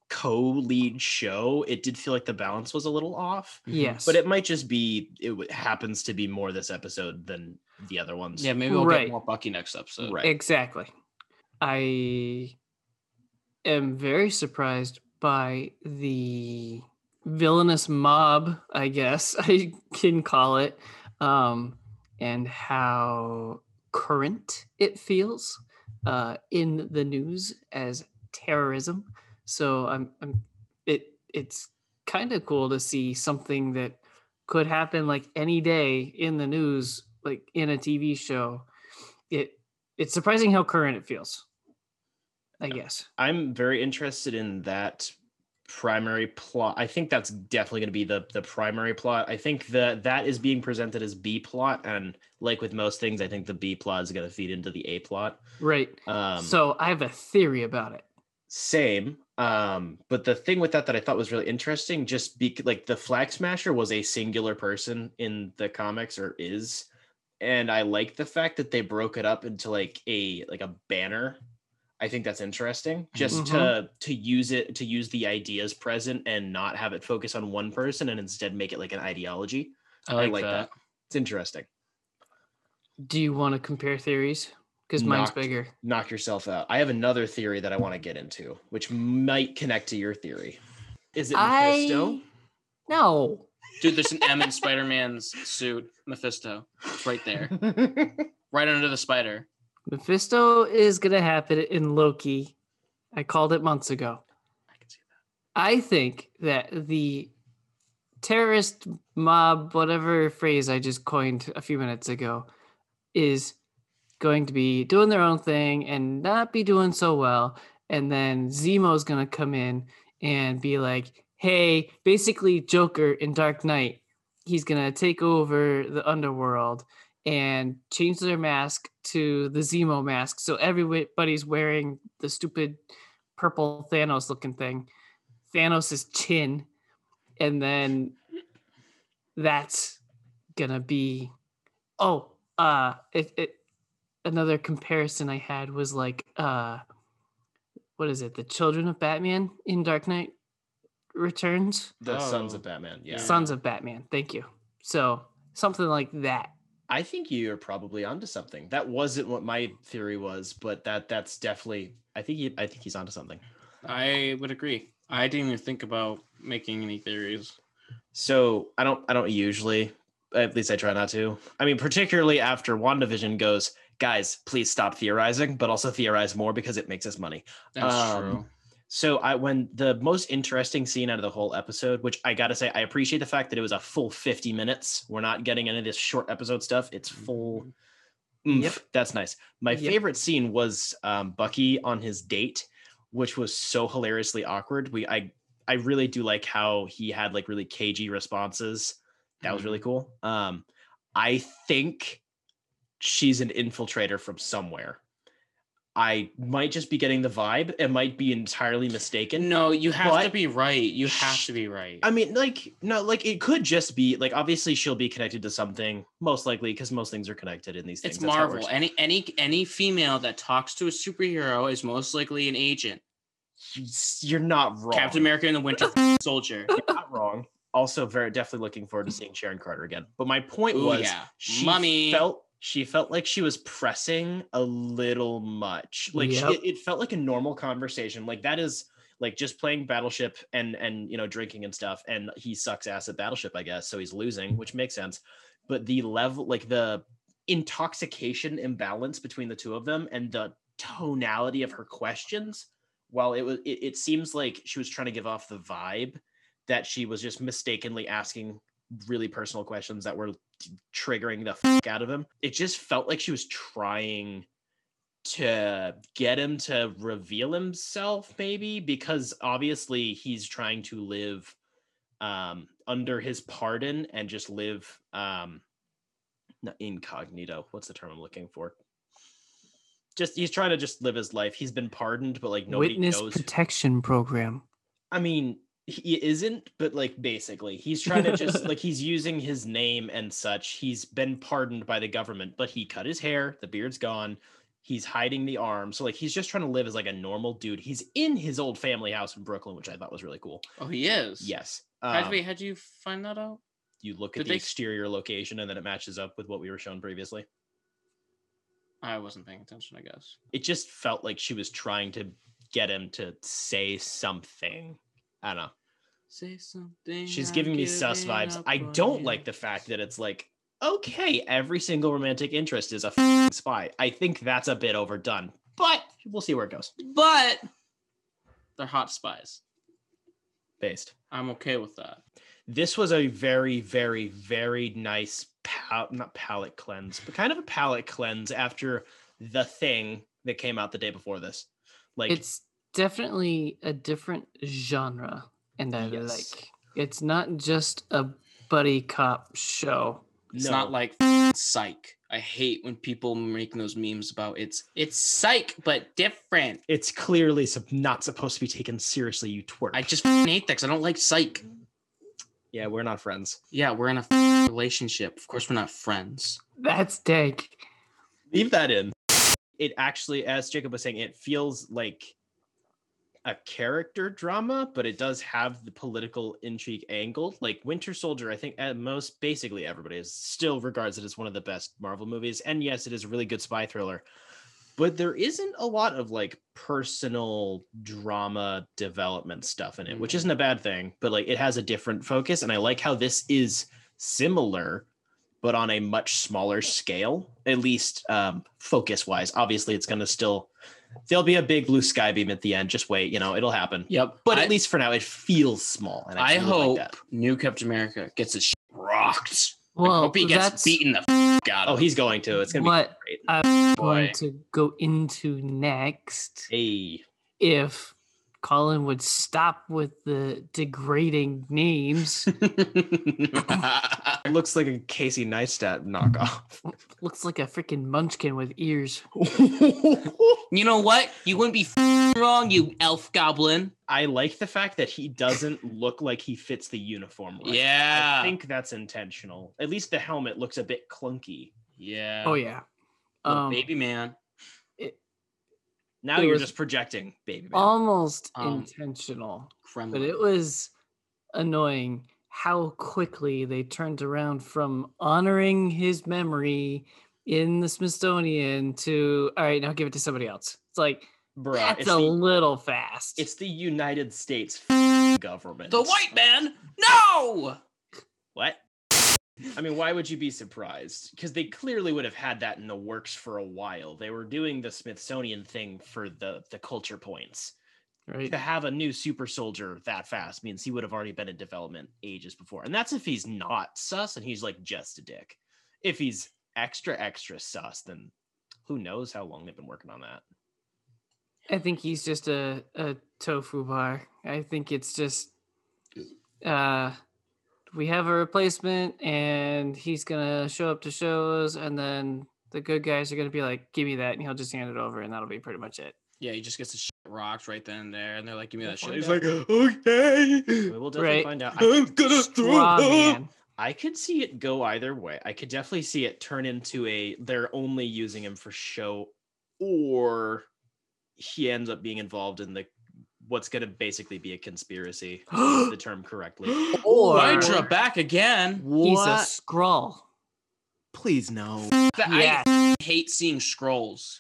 co-lead show, it did feel like the balance was a little off. Yes. But it might just be it happens to be more this episode than the other ones. Yeah, maybe we'll Right. get more Bucky next episode. Right. Exactly. I am very surprised by the villainous mob, I guess I can call it, um, and how current it feels uh, in the news as terrorism. So I'm, I'm it it's kind of cool to see something that could happen like any day in the news, like in a TV show. It it's surprising how current it feels. I guess. I'm very interested in that primary plot. I think that's definitely going to be the the primary plot. I think that that is being presented as B plot, and like with most things, I think the B plot is going to feed into the A plot. Right. Um, so I have a theory about it. same. Um, but the thing with that that I thought was really interesting, just be like the Flag Smasher was a singular person in the comics or is, and I like the fact that they broke it up into like a like a banner. I think that's interesting, just mm-hmm. to to use it to use the ideas present and not have it focus on one person and instead make it like an ideology. I like, like that. that. It's interesting. Do you want to compare theories? Because mine's bigger. Knock yourself out. I have another theory that I want to get into, which might connect to your theory. Is it Mephisto? I no. Dude, there's an M in Spider Man's suit, Mephisto. It's right there, right under the spider. Mephisto is gonna happen in Loki. I called it months ago. I can see I think that the terrorist mob, whatever phrase I just coined a few minutes ago, is going to be doing their own thing and not be doing so well. And then Zemo's going to come in and be like, hey, basically Joker in Dark Knight, he's to take over the underworld and change their mask to the Zemo mask. So everybody's wearing the stupid purple Thanos looking thing. Thanos' chin. And then that's gonna be oh uh it, it another comparison I had was like uh what is it, the children of Batman in Dark Knight Returns? The Sons Oh. of Batman. Yeah. Sons of Batman, thank you. So something like that. I think you're probably onto something. That wasn't what my theory was, but that that's definitely. I think he, I think he's onto something. I would agree. I didn't even think about making any theories. So I don't I don't usually at least I try not to. I mean, particularly after WandaVision goes, guys, please stop theorizing, but also theorize more because it makes us money. That's Um, true. So I when the most interesting scene out of the whole episode, which I gotta say, I appreciate the fact that it was a full 50 minutes. We're not getting any of this short episode stuff. It's full. oomph. Yep. That's nice. My Yep. favorite scene was um, Bucky on his date, which was so hilariously awkward. We I I really do like how he had like really cagey responses. That was really cool. Um, I think she's an infiltrator from somewhere. I might just be getting the vibe. It might be entirely mistaken. No, you have to be right. You have to be right. I mean, like, no, like it could just be like obviously she'll be connected to something, most likely, because most things are connected in these things. it's That's how it Marvel. Any any any female that talks to a superhero is most likely an agent. You're not wrong. Captain America and the Winter Soldier. You're not wrong. Also, very definitely looking forward to seeing Sharon Carter again. But my point Ooh, was, yeah. she Mummy. felt she felt like she was pressing a little much. Like she- Yep. it, it felt like a normal conversation. Like that is like just playing Battleship and and you know drinking and stuff. And he sucks ass at Battleship, I guess. So he's losing, which makes sense. But the level, like the intoxication imbalance between the two of them and the tonality of her questions while it was it, it seems like she was trying to give off the vibe that she was just mistakenly asking really personal questions that were triggering the fuck out of him. It just felt like she was trying to get him to reveal himself maybe because obviously he's trying to live um under his pardon and just live um not incognito. What's the term i'm looking for? Just he's trying to just live his life. He's been pardoned but like nobody Witness knows protection program. I mean, he isn't, but like basically, he's trying to just like he's using his name and such. He's been pardoned by the government, but he cut his hair, the beard's gone. He's hiding the arm. So like he's just trying to live as like a normal dude. He's in his old family house in Brooklyn, which I thought was really cool. Oh, he is. Yes. How'd, Um, how'd you find that out? you look at did the they- exterior location and then it matches up with what we were shown previously. I wasn't paying attention. I guess. It just felt like she was trying to get him to say something. I don't know. Say something. She's giving me sus vibes. I don't like the fact that it's like, okay, every single romantic interest is a spy. I think that's a bit overdone, but we'll see where it goes. But they're hot spies. Based. I'm okay with that. This was a very, very, very nice, pal- not palate cleanse, but kind of a palate cleanse after the thing that came out the day before this. Like, It's definitely a different genre, and I Yes. like. It's not just a buddy cop show. It's no. not like psych. I hate when people make those memes about it's it's psych but different. it's clearly sup- not supposed to be taken seriously, you twerp. I just f***ing hate that 'cause I don't like psych. yeah, we're not friends. Yeah, we're in a relationship. Of course, we're not friends. That's dank. leave that in. It actually, as Jacob was saying, it feels like a character drama, but it does have the political intrigue angle. Like Winter Soldier, I think at most basically everybody is still regards it as one of the best Marvel movies. And yes, it is a really good spy thriller. But there isn't a lot of like personal drama development stuff in it, which Mhm. isn't a bad thing, but like it has a different focus. And I like how this is similar, but on a much smaller scale, at least um, focus wise. Obviously, it's going to still, there'll be a big blue sky beam at the end. Just wait, you know, it'll happen. Yep. But I, at least for now, it feels small. And I, I hope like that. new Captain America gets his shit rocked. I Well, hope he gets that's beaten the f- out Oh, he's going to. It's going to what be great. I'm boy. going to go into next. Hey, If Colin would stop with the degrading names, it looks like a Casey Neistat knockoff. looks like a freaking munchkin with ears. you know what? You wouldn't be f- wrong, you elf goblin. I like the fact that he doesn't look like he fits the uniform. right. Yeah. I think that's intentional. At least the helmet looks a bit clunky. Yeah. Oh yeah. Um, baby man. Now It you're just projecting, baby. man. almost Um, intentional, Kremlin. but it was annoying how quickly they turned around from honoring his memory in the Smithsonian to all right, now give it to somebody else. It's like Bruh, that's it's a the, little fast. it's the United States government. the white man. No. What? I mean, why would you be surprised? Because they clearly would have had that in the works for a while. They were doing the Smithsonian thing for the the culture points. Right. To have a new super soldier that fast means he would have already been in development ages before. And that's if he's not sus and he's like just a dick. If he's extra extra sus, then who knows how long they've been working on that. I think he's just a, a tofu bar. I think it's just uh we have a replacement and he's gonna show up to shows and then the good guys are gonna be like, give me that, and he'll just hand it over and that'll be pretty much it. Yeah, he just gets his shit rocked right then and there, and they're like, "Give me We'll that shit." He's out. like, "Okay." We will definitely Right. find out. I I'm gonna throw up. man. I could see it go either way. I could definitely see it turn into a they're only using him for show, or he ends up being involved in the what's going to basically be a conspiracy. the term correctly. Or- Hydra back again. He's a Skrull. Please no. That- Yeah. I hate seeing Skrulls.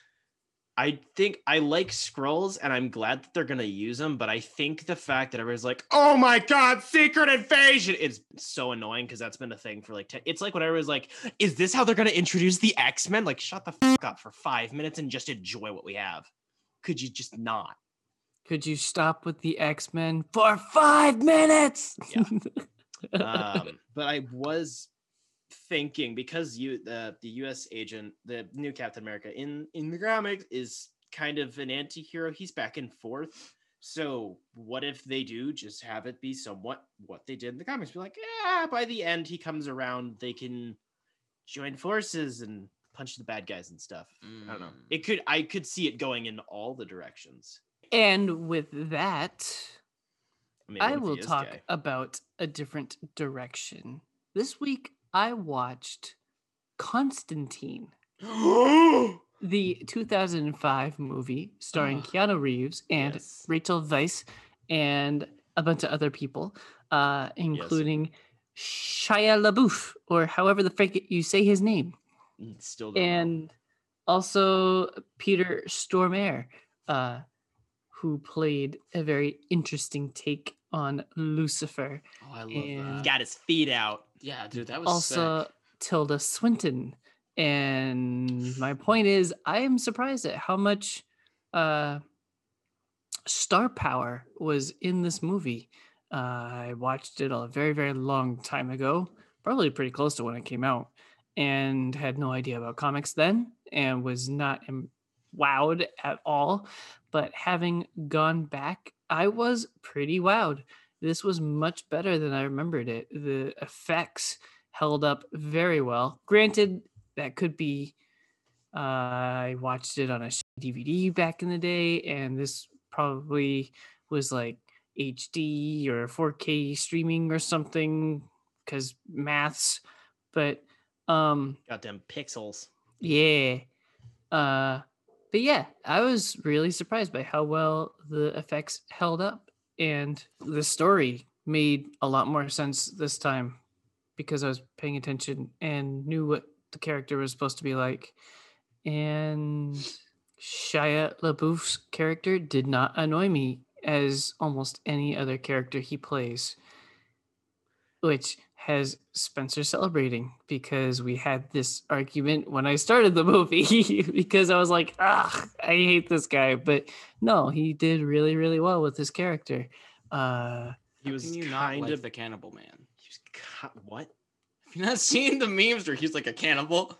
I think I like Skrulls, and I'm glad that they're going to use them. But I think the fact that everybody's like, "Oh my god, secret invasion!" is so annoying because that's been a thing for like. 10, it's like when everybody's like, "Is this how they're going to introduce the X Men?" Like, shut the fuck up for five minutes and just enjoy what we have. Could you just not? Could you stop with the X Men for five minutes? um, but I was thinking because you the the U.S. agent, the new Captain America in in the comics is kind of an anti-hero. He's back and forth. So what if they do just have it be somewhat what they did in the comics? Be like, yeah, by the end he comes around, they can join forces and punch the bad guys and stuff. I don't know. Mm. It could I could see it going in all the directions. and with that, mean, I what if he will talk gay? about a different direction. This week, I watched Constantine, the 2005 movie starring Keanu Reeves and Yes. Rachel Weisz and a bunch of other people, uh, including Shia LaBeouf, or however the frick you say his name, Mm, Still don't know. and also Peter Stormare, uh, who played a very interesting take on Lucifer. Oh, I love and- that. got his feet out. Yeah, dude, that was also sick. Tilda Swinton. And my point is, I am surprised at how much uh, star power was in this movie. Uh, I watched it a very, very long time ago, probably pretty close to when it came out, and had no idea about comics then and was not im- wowed at all. But having gone back, I was pretty wowed. This was much better than I remembered it. The effects held up very well. Granted, that could be uh, I watched it on a DVD back in the day, and this probably was like HD or 4K streaming or something because maths. But um, them pixels. yeah, uh, but yeah, I was really surprised by how well the effects held up, and the story made a lot more sense this time because I was paying attention and knew what the character was supposed to be like. And Shia LaBeouf's character did not annoy me as almost any other character he plays, which has Spencer celebrating because we had this argument when I started the movie because I was like, ah, I hate this guy. But no, he did really, really well with his character. Uh, He was Can you not kind like of the cannibal man? he was ki- what? Have you not seen the memes where he's like a cannibal?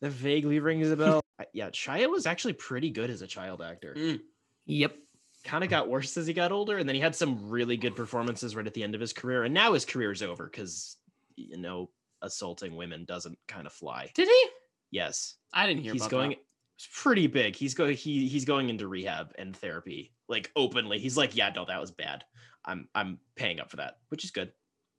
That vaguely rings a bell. Yeah, Shia was actually pretty good as a child actor. Mm. yep. Kind of got worse as he got older, and then he had some really good performances right at the end of his career. And now his career is over because you know assaulting women doesn't kind of fly. Did he? Yes, I didn't hear he's about going. that. It's pretty big. He's going. He he's going into rehab and therapy, like openly. He's like, yeah, no, that was bad. I'm I'm paying up for that, which is good.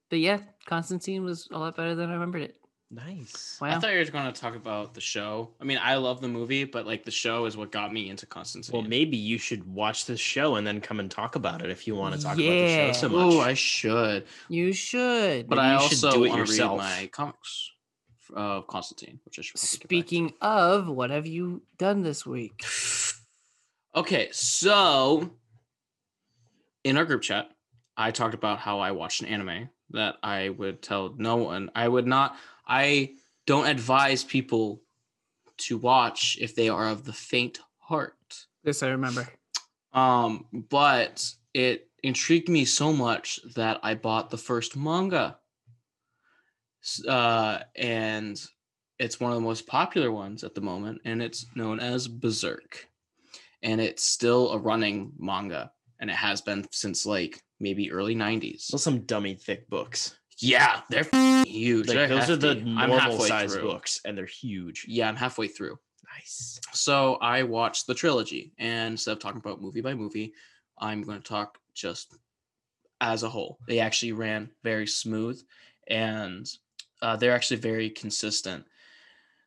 But yeah, Constantine was a lot better than I remembered it. Nice. Wow. I thought you were going to talk about the show. I mean, I love the movie, but like the show is what got me into Constantine. Well, maybe you should watch this show and then come and talk about it if you want to talk about the show so much. Oh, I should. you should. But Maybe I you should also do it want to read my comics of Constantine, which I should probably get back to. Speaking of, what have you done this week? Okay, so in our group chat, I talked about how I watched an anime that I would tell no one. I would not, I don't advise people to watch if they are of the faint heart. This I remember. Um, but it intrigued me so much that I bought the first manga. Uh, and it's one of the most popular ones at the moment, and it's known as Berserk. And it's still a running manga, and it has been since like maybe early 90s. Still some dummy thick books. Yeah, they're f- huge. Like, those are the. Normal halfway size through. books, and they're huge. Yeah, I'm halfway through. Nice. So I watched the trilogy, and instead of talking about movie by movie, I'm going to talk just as a whole. They actually ran very smooth, and uh, they're actually very consistent.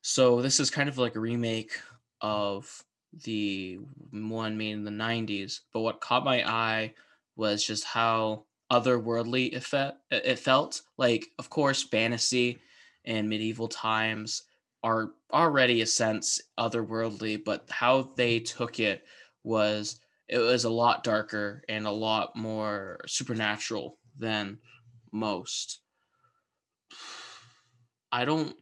So this is kind of like a remake of the one made in the 90s. But what caught my eye was just how otherworldly it, fe- it felt. Like, of course, fantasy and medieval times are already a sense otherworldly, but how they took it was it was a lot darker and a lot more supernatural than most. I don't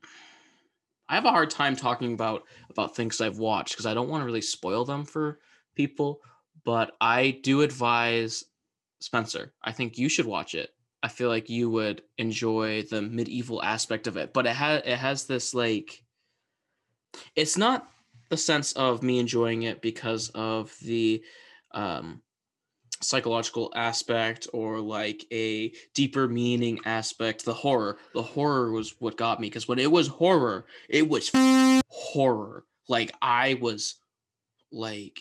I have a hard time talking about about things I've watched because I don't want to really spoil them for people, but I do advise Spencer. I think you should watch it. I feel like you would enjoy the medieval aspect of it, but it has it has this like it's not the sense of me enjoying it because of the um psychological aspect or like a deeper meaning aspect the horror the horror was what got me because when it was horror it was horror like i was like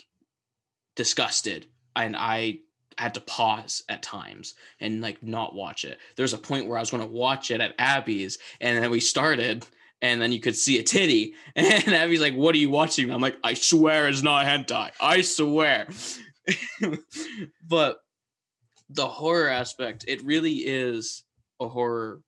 disgusted and i had to pause at times and like not watch it. There's a point where i was going to watch it at abby's and then we started and then you could see a titty and abby's like what are you watching? I'm like i swear it's not hentai. I swear. But the horror aspect it really is a horror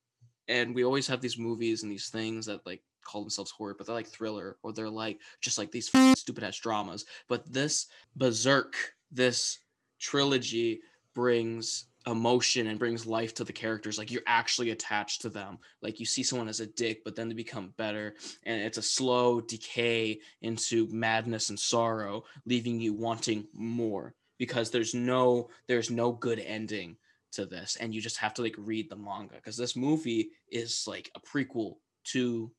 and we always have these movies and these things that like call themselves horror but they're like thriller or they're like just like these stupid ass dramas. But this berserk this trilogy brings emotion and brings life to the characters like you're actually attached to them. Like you see someone as a dick but then they become better and it's a slow decay into madness and sorrow leaving you wanting more because there's no there's no good ending to this and you just have to like read the manga because this movie is like a prequel to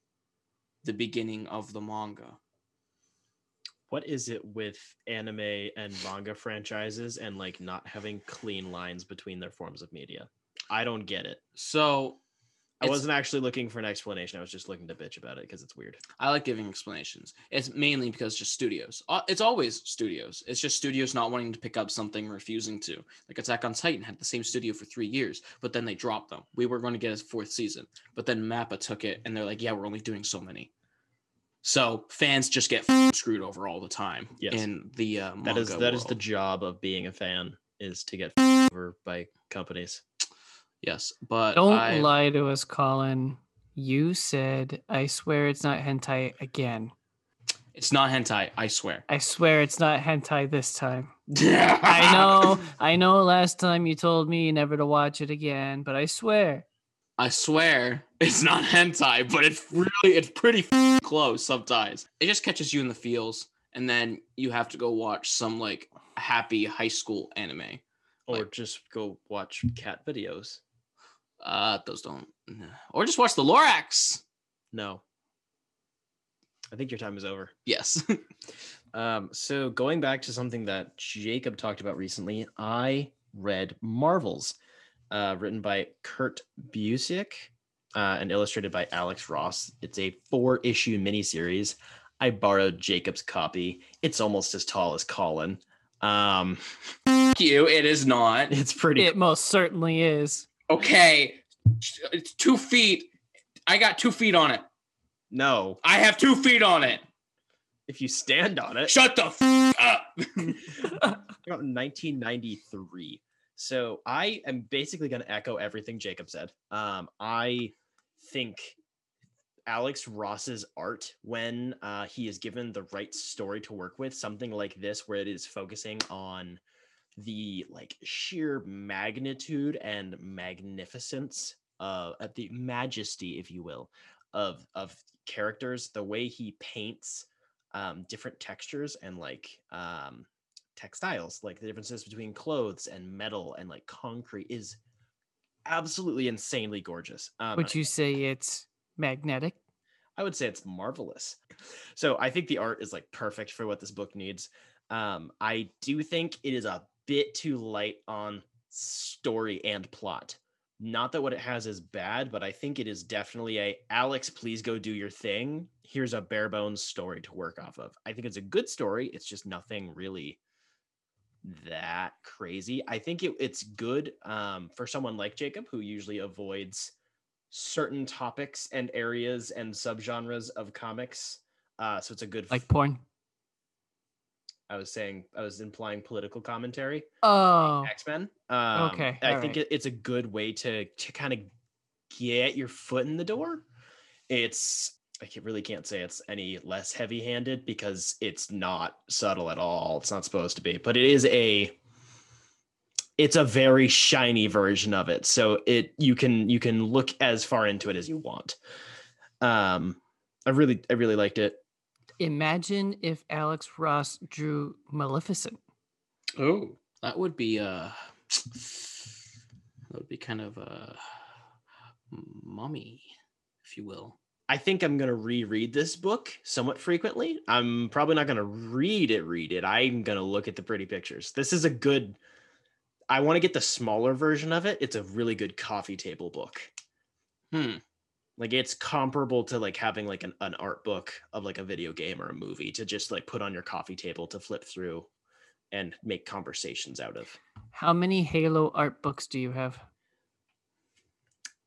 the beginning of the manga What is it with anime and manga franchises and like not having clean lines between their forms of media? I don't get it. so I wasn't actually looking for an explanation. I was just looking to bitch about it because it's weird. I like giving explanations. It's mainly because just studios. It's always studios. It's just studios not wanting to pick up something, refusing to. Like Attack on Titan had the same studio for three years, but then they dropped them. We were going to get a fourth season, but then Mappa took it, and they're like, "Yeah, we're only doing so many." So fans just get screwed over all the time Yes. in the uh, That is manga that is the world. job of being a fan is to get over by companies. yes, but Don't I, lie to us, Colin. You said, I swear it's not hentai again. It's not hentai. I swear. I swear it's not hentai this time. I know, I know last time you told me never to watch it again, but I swear. I swear it's not hentai, but it's really it's pretty f- close sometimes. It just catches you in the feels, and then you have to go watch some like happy high school anime. Or Like- just go watch cat videos. Uh, those don't. Or just watch the Lorax. No. I think your time is over. Yes. Um, so going back to something that Jacob talked about recently, I read Marvels, uh, written by Kurt Busiek uh, and illustrated by Alex Ross. It's a four-issue miniseries. I borrowed Jacob's copy. It's almost as tall as Colin. Um, Thank you. It is not. it's pretty. It most certainly is. Okay. It's two feet. I got two feet on it. no, I have two feet on it. if you stand on it. Shut the f- up. 1993. So I am basically going to echo everything Jacob said. Um, I think Alex Ross's art, when uh, he is given the right story to work with, something like this, where it is focusing on the like sheer magnitude and magnificence uh at the majesty if you will of of characters the way he paints um different textures and like um textiles like the differences between clothes and metal and like concrete is absolutely insanely gorgeous um Would you say it's magnetic? I would say it's marvelous. So I think the art is like perfect for what this book needs. Um, I do think it is a bit too light on story and plot. Not that what it has is bad, but I think it is definitely a Alex, please go do your thing. Here's a bare bones story to work off of. I think it's a good story. It's just nothing really that crazy. I think it, it's good um, for someone like Jacob who usually avoids certain topics and areas and subgenres of comics. Uh, so it's a good. f- Like porn? I was saying, I was implying political commentary. Oh, X Men. Um, Okay, I all think right. it, it's a good way to to kind of get your foot in the door. It's I really can't say it's any less heavy handed because it's not subtle at all. It's not supposed to be, but it is a it's a very shiny version of it so it you can you can look as far into it as you want um i really i really liked it imagine if Alex Ross drew Maleficent. Oh, that would be uh that would be kind of uh mummy if you will. I think i'm going to reread this book somewhat frequently. I'm probably not going to read it read it. I'm going to look at the pretty pictures. This is a good i want to get the smaller version of it. It's a really good coffee table book. Hmm. like it's comparable to like having like an, an art book of like a video game or a movie to just like put on your coffee table to flip through and make conversations out of. How many Halo art books do you have?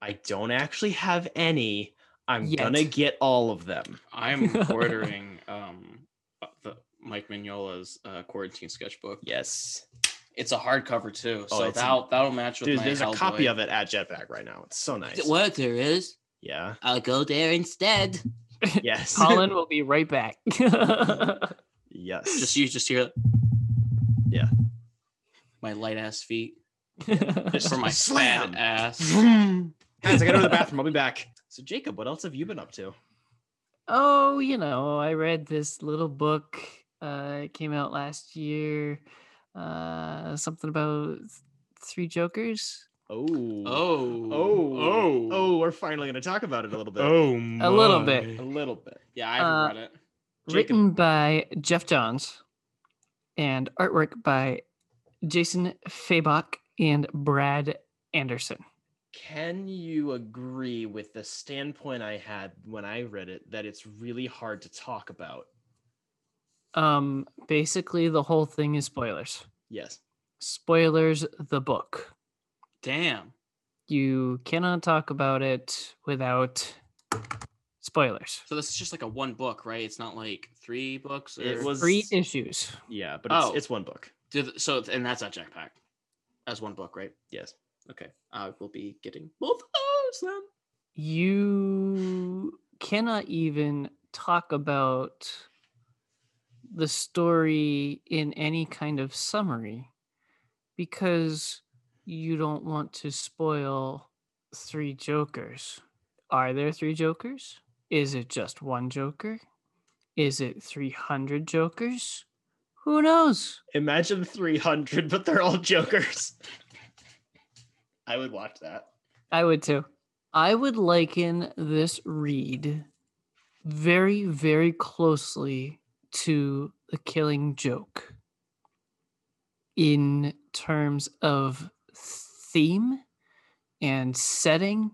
i don't actually have any i'm Yet. gonna get all of them I'm ordering um uh, the Mike Mignola's uh, quarantine sketchbook. yes It's a hardcover too, Oh, so that'll that'll match with dude my there's a copy of it at jetpack right now it's so nice What there is, yeah I'll go there instead. yes Colin will be right back. yes Just you just hear it. Yeah. My light ass feet Just for my slam. ass. guys i gotta go to the bathroom i'll be back so jacob what else have you been up to oh, you know, I read this little book. Uh, it came out last year. Uh, something about three Jokers. oh Oh. oh Oh. oh we're finally gonna talk about it a little bit Oh. A little bit. a little bit Yeah, I haven't Uh, read it. Jacob. written by Geoff Johns and artwork by Jason Fabok and Brad Anderson. Can you agree with the standpoint I had when I read it that it's really hard to talk about? Um, basically, the whole thing is spoilers. Yes. Spoilers, the book. Damn. You cannot talk about it without Spoilers. So this is just like a one book, right? It's not like three books. Or... It was Three issues. yeah, but it's, Oh. it's one book. The- so, and that's at jetpack as one book, right? Yes. Okay, I will be getting both of those then. You cannot even talk about the story in any kind of summary because you don't want to spoil three jokers. Are there three jokers? Is it just one joker? Is it 300 jokers? Who knows? Imagine 300, but they're all jokers. I would watch that. I would too. I would liken this read very, very closely to the killing joke in terms of theme and setting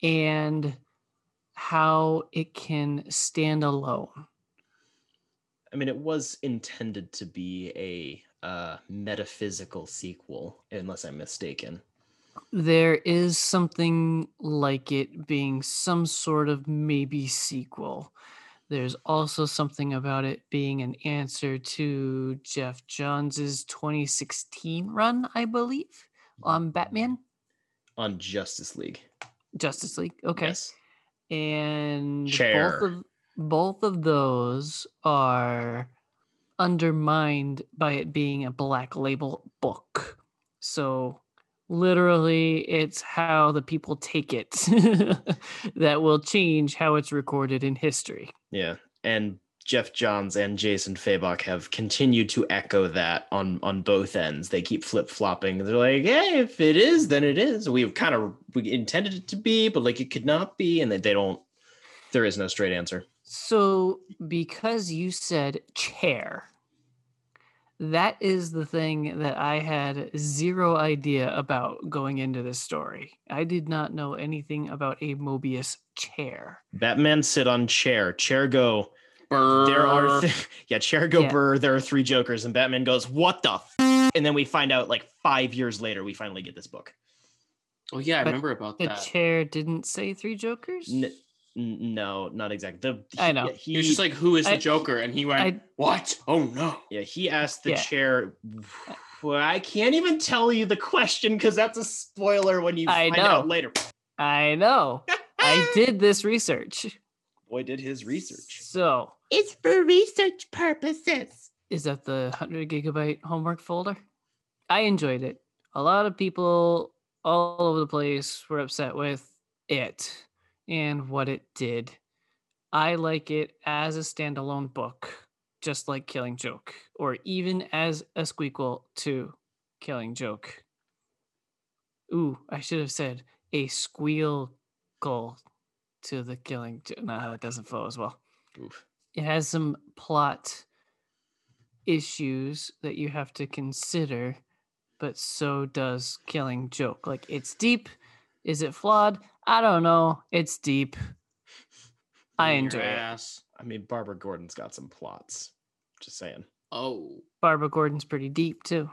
and how it can stand alone. I mean, it was intended to be a uh, metaphysical sequel, unless I'm mistaken. There is something like it being some sort of maybe sequel. There's also something about it being an answer to Geoff Johns's 2016 run, I believe, mm-hmm. on Batman On Justice League. Justice League. Okay. Yes. And Chair. both of both of those are undermined by it being a black label book. So literally it's how the people take it that will change how it's recorded in history. Yeah. And Geoff Johns and Jason Fabok have continued to echo that on on both ends. They keep flip flopping. They're like, "Hey, if it is, then it is." We've kind of we intended it to be, but like it could not be, and that they don't. There is no straight answer. So because you said chair, that is the thing that I had zero idea about going into this story. I did not know anything about a Mobius chair. Batman sit on chair. Chair go. Burr. There are th- yeah. Chair go Yeah. burr. There are three Jokers, and Batman goes, "What the?" F-? And then we find out like five years later, we finally get this book. Oh yeah, I But remember about The that. chair didn't say three jokers? N- n- no, not exactly. The, I know. he was just like, "Who is the I- Joker?" And he went, I- "What? Oh no!" Yeah, he asked the Yeah. chair. Well, I can't even tell you the question because that's a spoiler when you I find out know. later. I know. I did this research. Boy, did his research. So, It's for research purposes. is that the 100 gigabyte homework folder? I enjoyed it. A lot of people all over the place were upset with it and what it did. I like it as a standalone book, just like Killing Joke, or even as a squeakle to Killing Joke. Ooh, I should have said a squeal to the Killing Joke. No, it doesn't flow as well Oof. it has some plot issues that you have to consider, but so does Killing Joke. Like it's deep. Is it flawed? I don't know. It's deep. I In your enjoy it. ass. I mean, Barbara Gordon's got some plots. Just saying. Oh. Barbara Gordon's pretty deep too.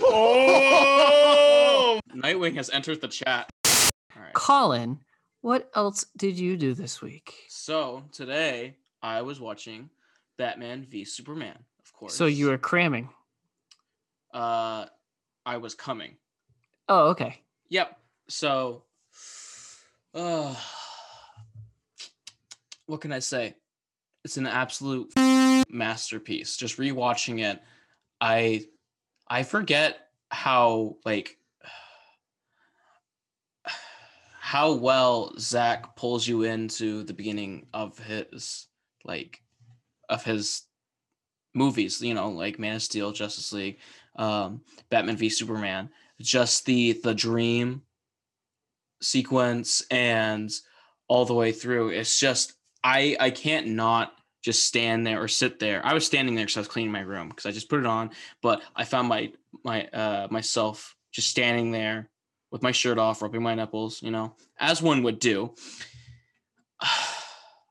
Oh! Nightwing has entered the chat. All right. Colin, what else did you do this week? So today I was watching Batman v Superman. Of course. So you were cramming. Uh, I was coming. Oh, okay. Yep. So, uh, what can I say? It's an absolute masterpiece. Just rewatching it, I I forget how like how well Zack pulls you into the beginning of his like of his movies. You know, like Man of Steel, Justice League, um, Batman v Superman. Just the the dream sequence and all the way through. It's just I I can't not just stand there or sit there. I was standing there because I was cleaning my room because I just put it on, but I found my my uh myself just standing there with my shirt off, rubbing my nipples, you know, as one would do.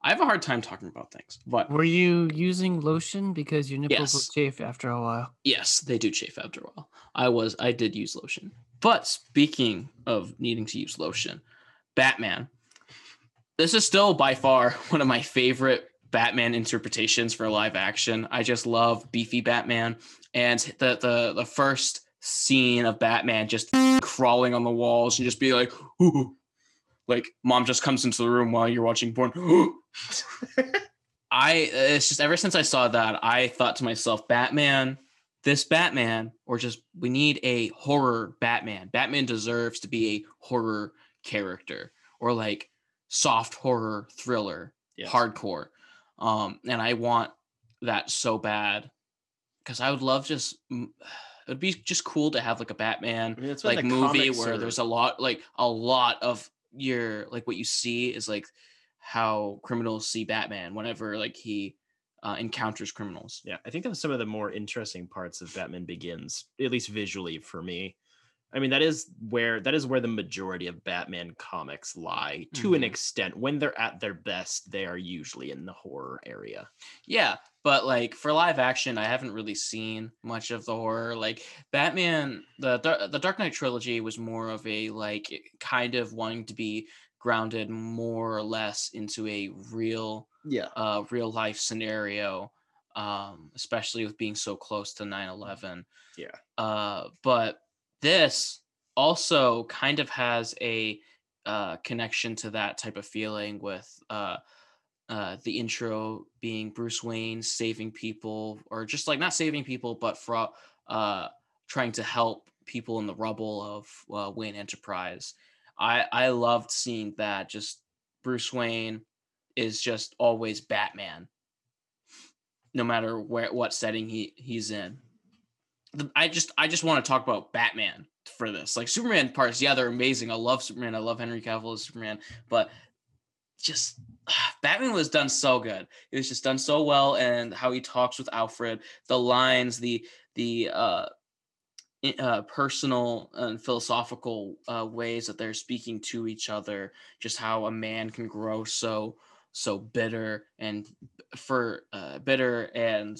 I have a hard time talking about things, but Were you using lotion because your nipples Yes. will chafe after a while? Yes, they do chafe after a while. I was I did use lotion. But speaking of needing to use lotion, Batman. this is still by far one of my favorite Batman interpretations for live action. I just love beefy Batman and the the the first scene of Batman just crawling on the walls and just be like, Ooh. Like mom just comes into the room while you're watching porn. I it's just ever since I saw that, I thought to myself, Batman, this Batman, or just we need a horror Batman. Batman deserves to be a horror character or like soft horror thriller, Yes. hardcore. Um, and I want that so bad because I would love just it'd be just cool to have like a Batman I mean, like movie where are- there's a lot like a lot of your like what you see is like how criminals see Batman whenever like he uh, encounters criminals. Yeah, I think that's some of the more interesting parts of Batman Begins, at least visually for me. I mean, that is where that is where the majority of Batman comics lie to an Mhm. extent. When they're at their best, they are usually in the horror area. Yeah, but like for live action, I haven't really seen much of the horror. Like Batman, the the Dark Knight trilogy was more of a like kind of wanting to be grounded more or less into a real Yeah. uh, real life scenario, um, especially with being so close to 9 11. Yeah. Uh, but this also kind of has a uh, connection to that type of feeling with uh, uh, the intro being Bruce Wayne saving people, or just like not saving people, but for uh, trying to help people in the rubble of uh, Wayne Enterprise. I I loved seeing that. Just Bruce Wayne is just always Batman, no matter where what setting he he's in. The- I just I just want to talk about Batman for this. Like Superman parts, yeah, they're amazing. I love Superman. I love Henry Cavill as Superman, but just Batman was done so good. It was just done so well, and how he talks with Alfred, the lines, the the uh, uh, personal and philosophical uh, ways that they're speaking to each other. Just how a man can grow so so bitter and for uh, bitter and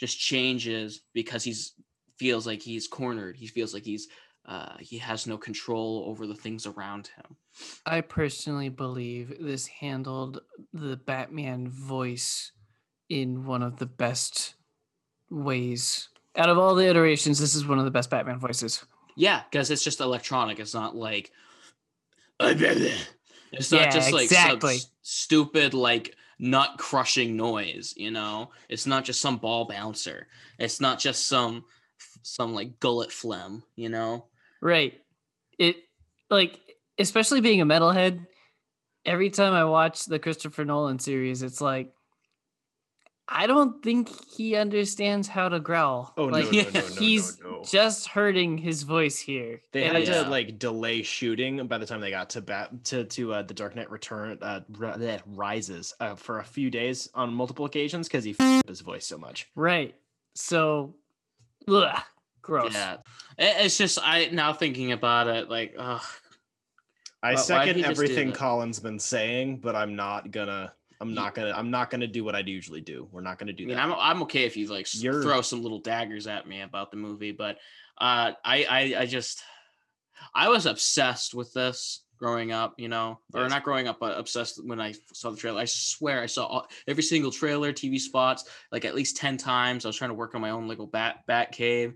just changes because he's feels like he's cornered. He feels like he's uh, he has no control over the things around him. I personally believe this handled the Batman voice in one of the best ways. Out of all the iterations, this is one of the best Batman voices. Yeah, because it's just electronic. It's not like it's not Yeah, just like exactly. stupid like nut crushing noise. You know, it's not just some ball bouncer. It's not just some some like gullet phlegm. You know. Right. It like especially being a metalhead, every time I watch the Christopher Nolan series, it's like I don't think he understands how to growl. Oh like, no, no, no, no, he's no, no. just hurting his voice here. They And had I to like delay shooting by the time they got to bat to to uh, the Dark Knight Return uh, that rises uh, for a few days on multiple occasions because he f- up his voice so much. right. So ugh, gross. Yeah. It's just I now thinking about it like ugh. I Why- second he just do everything? Colin's been saying, but I'm not gonna. I'm not gonna. I'm not gonna do what I'd usually do. We're not gonna do I mean, that. I'm I'm okay if you like You're- throw some little daggers at me about the movie, but uh, I I I just I was obsessed with this growing up, you know, or Yes. not growing up, but obsessed when I saw the trailer. I swear I saw all, every single trailer, TV spots, like at least ten times. I was trying to work on my own little bat bat cave.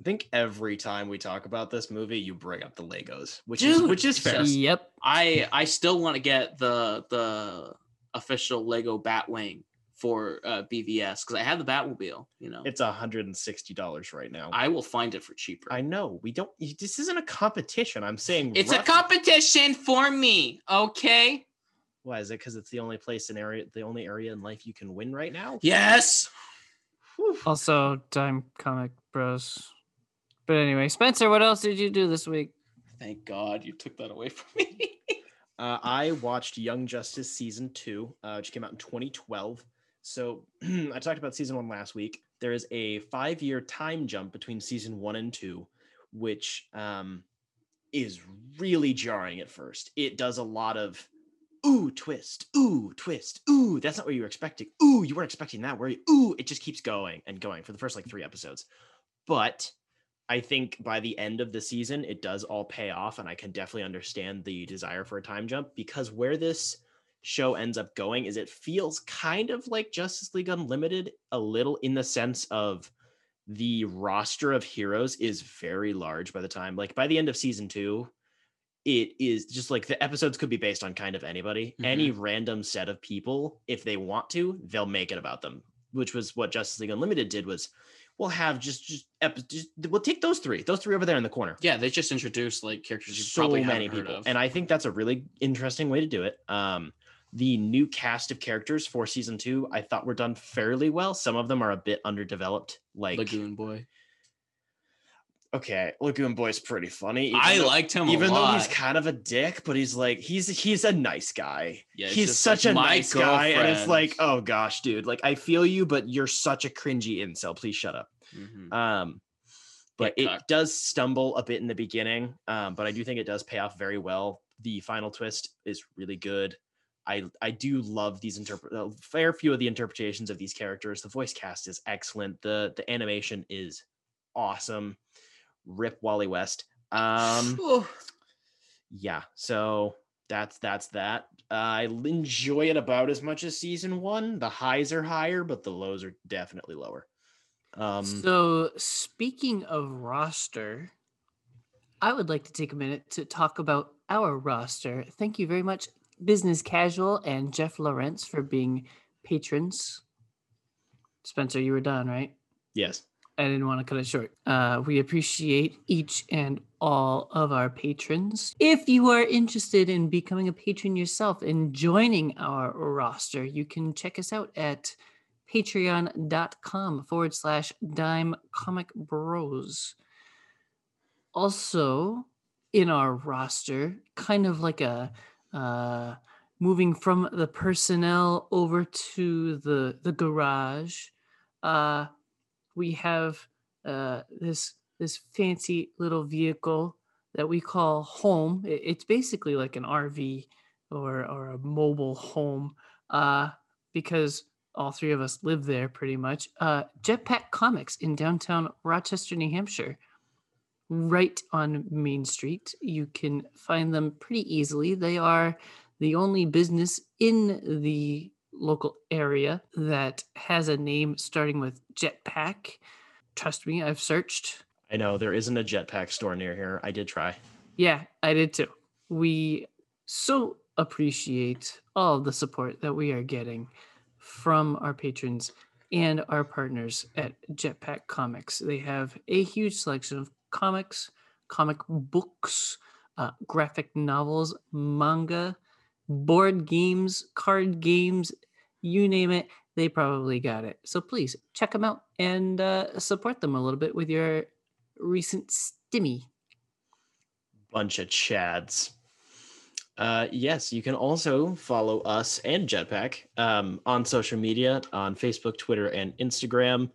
I think every time we talk about this movie, you bring up the Legos, which is which is fair. Yep. I I still want to get the the official Lego Batwing for uh, BVS because I have the Batmobile. You know, It's hundred and sixty dollars right now. I will find it for cheaper. I know we don't. This isn't a competition. I'm saying It's a competition for me, okay? Why is it? Because it's the only place in area, the only area in life you can win right now. Yes. Whew. Also, Dime Comic Bros. But anyway, Spencer, what else did you do this week? Thank God you took that away from me. Uh, I watched Young Justice season two, uh, which came out in 2012. So I talked about season one last week. There is a five year time jump between season one and two, which um, is really jarring at first. It does a lot of ooh, twist, ooh, twist, ooh, that's not what you were expecting. Ooh, you weren't expecting that, were you? Ooh, it just keeps going and going for the first like three episodes. But I think by the end of the season, it does all pay off, and I can definitely understand the desire for a time jump because where this show ends up going is it feels kind of like Justice League Unlimited a little in the sense of the roster of heroes is very large by the time like by the end of season 2 it is just like the episodes could be based on kind of anybody. Mm-hmm. Any random set of people if they want to they'll make it about them which was what Justice League Unlimited did was we'll have just just, epi- just we'll take those three those three over there in the corner Yeah, they just introduced like characters you so probably many people of. and i think that's a really interesting way to do it um the new cast of characters for season two i thought were done fairly well some of them are a bit underdeveloped like Lagoon Boy. Okay lagoon boy's pretty funny even I though- liked him a even though lot. he's kind of a dick but he's like he's he's a nice guy. Yeah, he's such like, a nice guy and it's like oh gosh dude like i feel you but you're such a cringy incel. Please shut up. Mhm. um but it does stumble a bit in the beginning um but i do think it does pay off very well. The final twist is really good. I i do love these interpret a fair few of the interpretations of these characters. The voice cast is excellent. The the animation is awesome rip wally west um Oh, yeah so that's that's that i enjoy it about as much as season one the highs are higher but the lows are definitely lower um so speaking of roster, I would like to take a minute to talk about our roster. Thank you very much, Business Casual and Jeff Lawrence, for being patrons. Spencer, you were done, right? yes I didn't want to cut it short. Uh, we appreciate each and all of our patrons. If you are interested in becoming a patron yourself and joining our roster, you can check us out at patreon.com forward slash dime comic bros. Also, in our roster, kind of like a uh, moving from the personnel over to the the garage. Uh, we have uh, this this fancy little vehicle that we call home. It's basically like an RV or or a mobile home uh, because all three of us live there pretty much. Uh, Jetpack Comics in downtown Rochester, New Hampshire, right on Main Street. You can find them pretty easily. They are the only business in the local area that has a name starting with Jetpack. Trust me, I've searched. I know there isn't a jetpack store near here. I did try. Yeah, I did too. We so appreciate all the support that we are getting from our patrons and our partners at Jetpack Comics. They have a huge selection of comics, comic books, uh, graphic novels, manga, board games, card games, you name it, they probably got it. So please check them out and uh, support them a little bit with your recent stimmy. Bunch of chads. Uh, yes, you can also follow us and Jetpack um, on social media on Facebook, Twitter, and Instagram.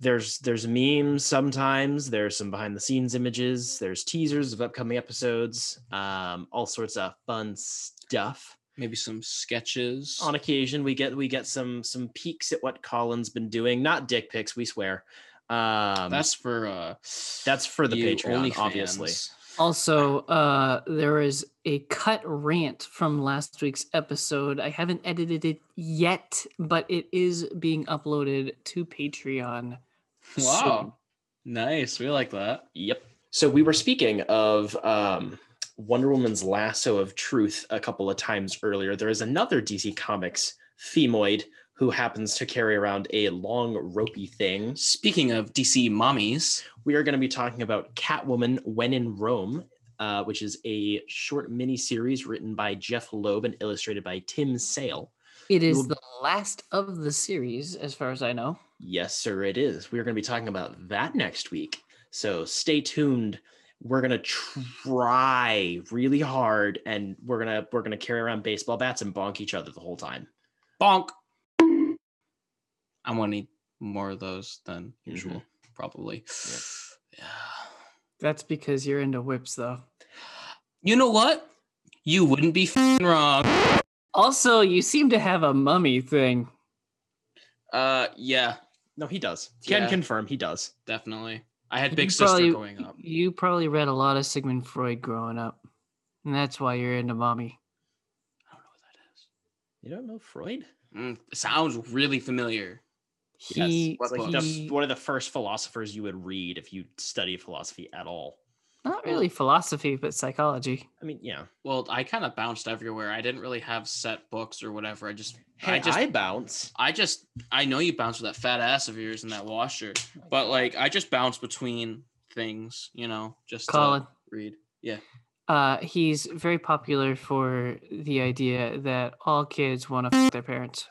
There's there's memes sometimes. There's some behind the scenes images. There's teasers of upcoming episodes. Um, all sorts of fun stuff. Maybe some sketches. on occasion we get we get some some peeks at what colin's been doing not dick pics we swear um That's for uh that's for the patreon obviously Also, uh, there is a cut rant from last week's episode. I haven't edited it yet, but it is being uploaded to Patreon. Wow. Nice. We like that. yep so we were speaking of um wonder woman's lasso of truth a couple of times earlier there is another dc comics femoid who happens to carry around a long ropey thing Speaking of DC mommies, we are going to be talking about Catwoman When in Rome, uh, which is a short mini series written by Jeph Loeb and illustrated by Tim Sale. It is You'll- the last of the series, as far as I know. Yes, sir, it is. We are going to be talking about that next week. So stay tuned. We're going to try really hard and we're going to we're going to carry around baseball bats and bonk each other the whole time. bonk. I'm gonna need more of those than usual, probably. Yeah. That's because you're into whips, though. You know what? You wouldn't be f***ing wrong. Also, you seem to have a mummy thing. Uh, yeah, No, he does. Can Yeah. confirm he does. definitely. I had You big sister probably- growing up. You probably read a lot of Sigmund Freud growing up, and that's why you're into mommy. I don't know what that is. You don't know Freud? Mm, sounds really familiar. He, It's like he- f- one of the first philosophers you would read if you study philosophy at all. Not really philosophy, but psychology. I mean, yeah. Well, I kind of bounced everywhere. I didn't really have set books or whatever. I just, Hey, I I, just, bounce. I just, I know you bounce with that fat ass of yours and that washer, but like, I just bounce between things, you know, just Colin. to read. Yeah. Uh, he's very popular for the idea that all kids want to f- their parents.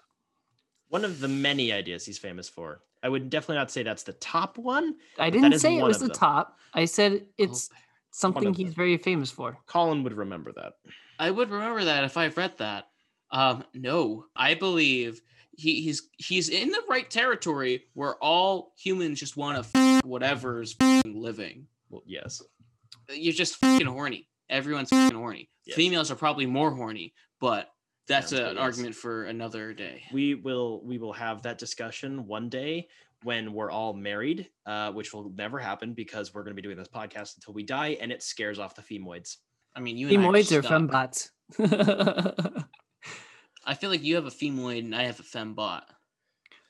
One of the many ideas he's famous for. I would definitely not say that's the top one. I But that didn't is say it one was the them. top. I said it's Oh, something he's them. very famous for. Colin would remember that. I would remember that if I've read that. Um, no, I believe he, he's he's in the right territory where all humans just want to f- whatever's f***ing living. Well, yes. You're just fucking horny. Everyone's fucking horny. Yes. Females are probably more horny, but that's Sounds a- an yes. argument for another day. We will we will have that discussion one day when we're all married, uh, which will never happen because we're going to be doing this podcast until we die, and it scares off the femoids. I mean, you and I are Femoids or fembots? I feel like you have a femoid and I have a fembot.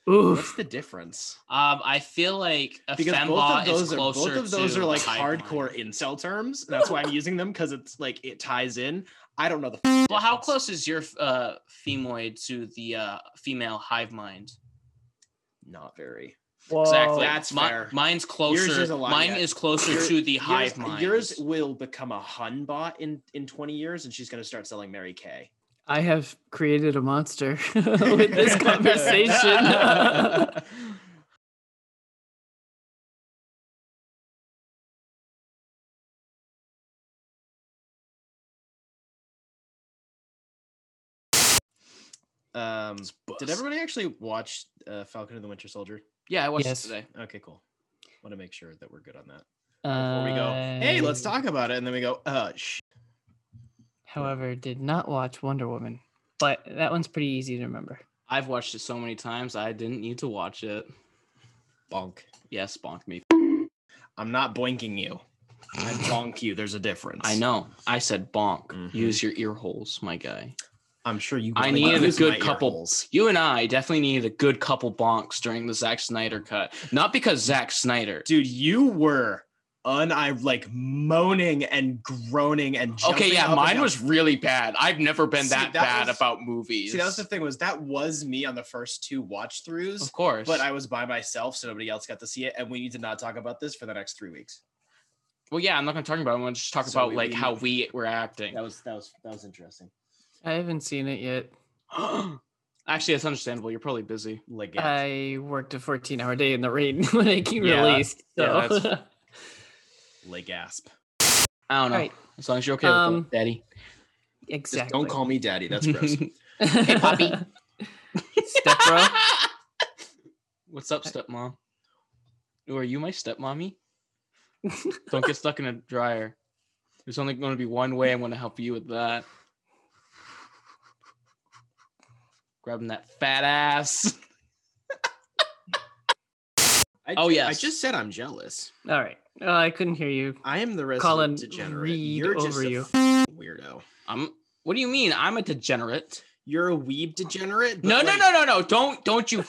What's the difference? Um, I feel like a Because both fembot of those is are both of those to are like hardcore mind. incel terms. That's why I'm using them because it's like it ties in. I don't know the. Well, how close is your uh, femoid to the uh, female hive mind? Not very. Exactly. That's Mi- fair. Mine's closer. is Mine yeah. is closer Your- to the yours- hive mind. Yours will become a Hun bot in in 20 years, and she's going to start selling Mary Kay. I have created a monster with this conversation. Um, did everybody actually watch uh, Falcon and the Winter Soldier? Yeah, I watched Yes. it today. Okay, cool. Want to make sure that we're good on that before we go. Uh, Hey, let's talk about it, and then we go. Uh, sh- However, did not watch Wonder Woman, but that one's pretty easy to remember. I've watched it so many times. I didn't need to watch it. bonk. Yes, bonk me. I'm not boinking you. I bonk you. There's a difference. I know. I said bonk. Mhm. Use your ear holes, my guy. I'm sure you. I needed a good couple-. You and I definitely needed a good couple bonks during the Zack Snyder cut. Not because Zack Snyder. dude. You were un. I like moaning and groaning and. Okay, yeah, mine was really bad. I've never been See, that, that bad was- about movies. See, that was the thing was that was me on the first two watch throughs, of course. but I was by myself, so nobody else got to see it, and we need to not talk about this for the next three weeks. well, yeah, I'm not going to talk about it. I'm going to just talk So about we- like we- how we were acting. That was that was that was interesting. I haven't seen it yet. Actually, that's understandable. You're probably busy. Like I worked a 14 hour day in the rain when it came Yeah, released. yeah, So. that's- like gasp. I don't know. Right. As long as you're okay Um, with it, Daddy. exactly. Just don't call me daddy. That's gross. Hey, Poppy. Step bro. What's up, stepmom? Ooh, are you my stepmommy? Don't get stuck in a dryer. There's only going to be one way I'm going to help you with that. Grabbing that fat ass. I, Oh, yeah. I just said I'm jealous. All right. Oh, I couldn't hear you. I am the resident Colin, degenerate. read You're just over a you. weirdo. I'm. What do you mean? I'm a degenerate. You're a weeb degenerate. No, but, no, like, no, no, no! Don't, don't you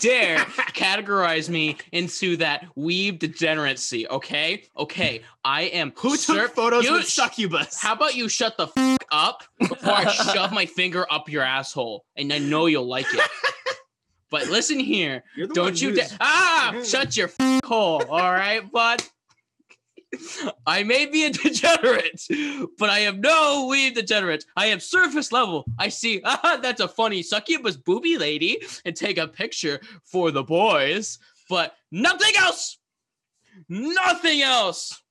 dare categorize me into that weeb degeneracy. Okay, okay. I am. Who took photos you with succubus? How about you shut the f- up before I shove my finger up your asshole, and I know you'll like it. But listen here, You're the one don't you who's- Ah, shut your f- hole. All right, bud. I may be a degenerate, but I am no weed degenerate. I am surface level. I see, ah, that's a funny succubus booby lady, and take a picture for the boys, but nothing else. Nothing else.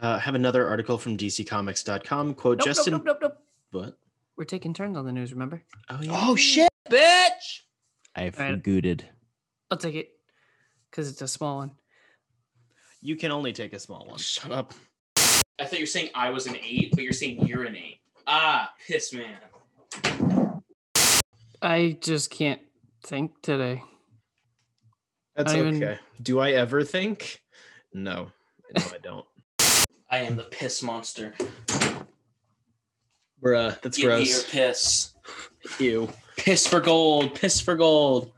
Uh, I have another article from DCComics.com. Quote Nope, Justin. nope, nope, nope, nope. What? We're taking turns on the news, remember? Oh Oh shit, bitch! I've Alright. gooted. I'll take it because it's a small one. You can only take a small one. Shut up. I thought you were saying I was an eight, but you're saying you're an eight. Ah, piss man. I just can't think today. That's I even- okay. Do I ever think? No, no, I don't. I am the piss monster. Bruh, that's Give me your piss. Ew. Piss for gold. Piss for gold.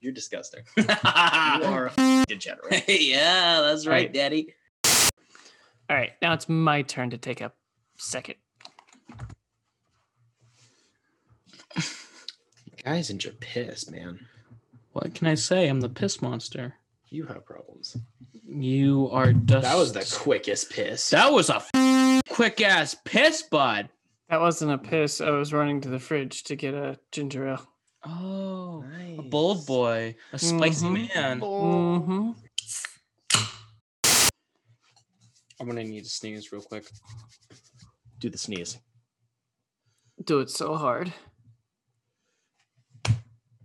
You're disgusting. You are a f- degenerate. yeah, that's right, Right. Daddy. All right, now it's my turn to take a second. Guys in your piss, man. What can I say? I'm the piss monster. You have problems. You are dust. That was the quickest piss. That was a quick ass piss, bud. That wasn't a piss. I was running to the fridge to get a ginger ale. Oh, nice. a bold boy, a spicy Mhm. man. Mm-hmm. I'm gonna need to sneeze real quick. Do the sneeze. Do it so hard.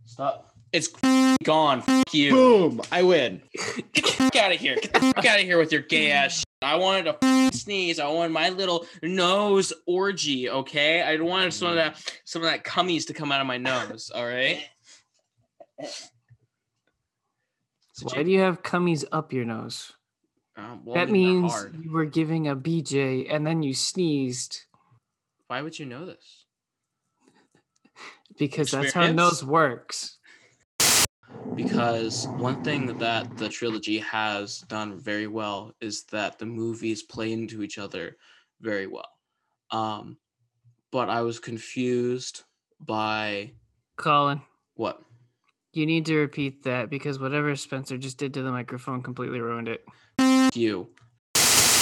Stop. It's gone. Fuck you. Boom! I win. Get the fuck out of here. Get the fuck out of here with your gay ass. Shit. I wanted to f- sneeze. I wanted my little nose orgy. Okay, I wanted some of that, some of that cummies to come out of my nose. All right. So Why do you have cummies up your nose? Um, well, that I mean, they're means hard. you were giving a BJ and then you sneezed Why would you know this? because that's how nose works. Because one thing that the trilogy has done very well is that the movies play into each other very well. Um, but I was confused by Colin, what? you need to repeat that because whatever Spencer just did to the microphone completely ruined it. You.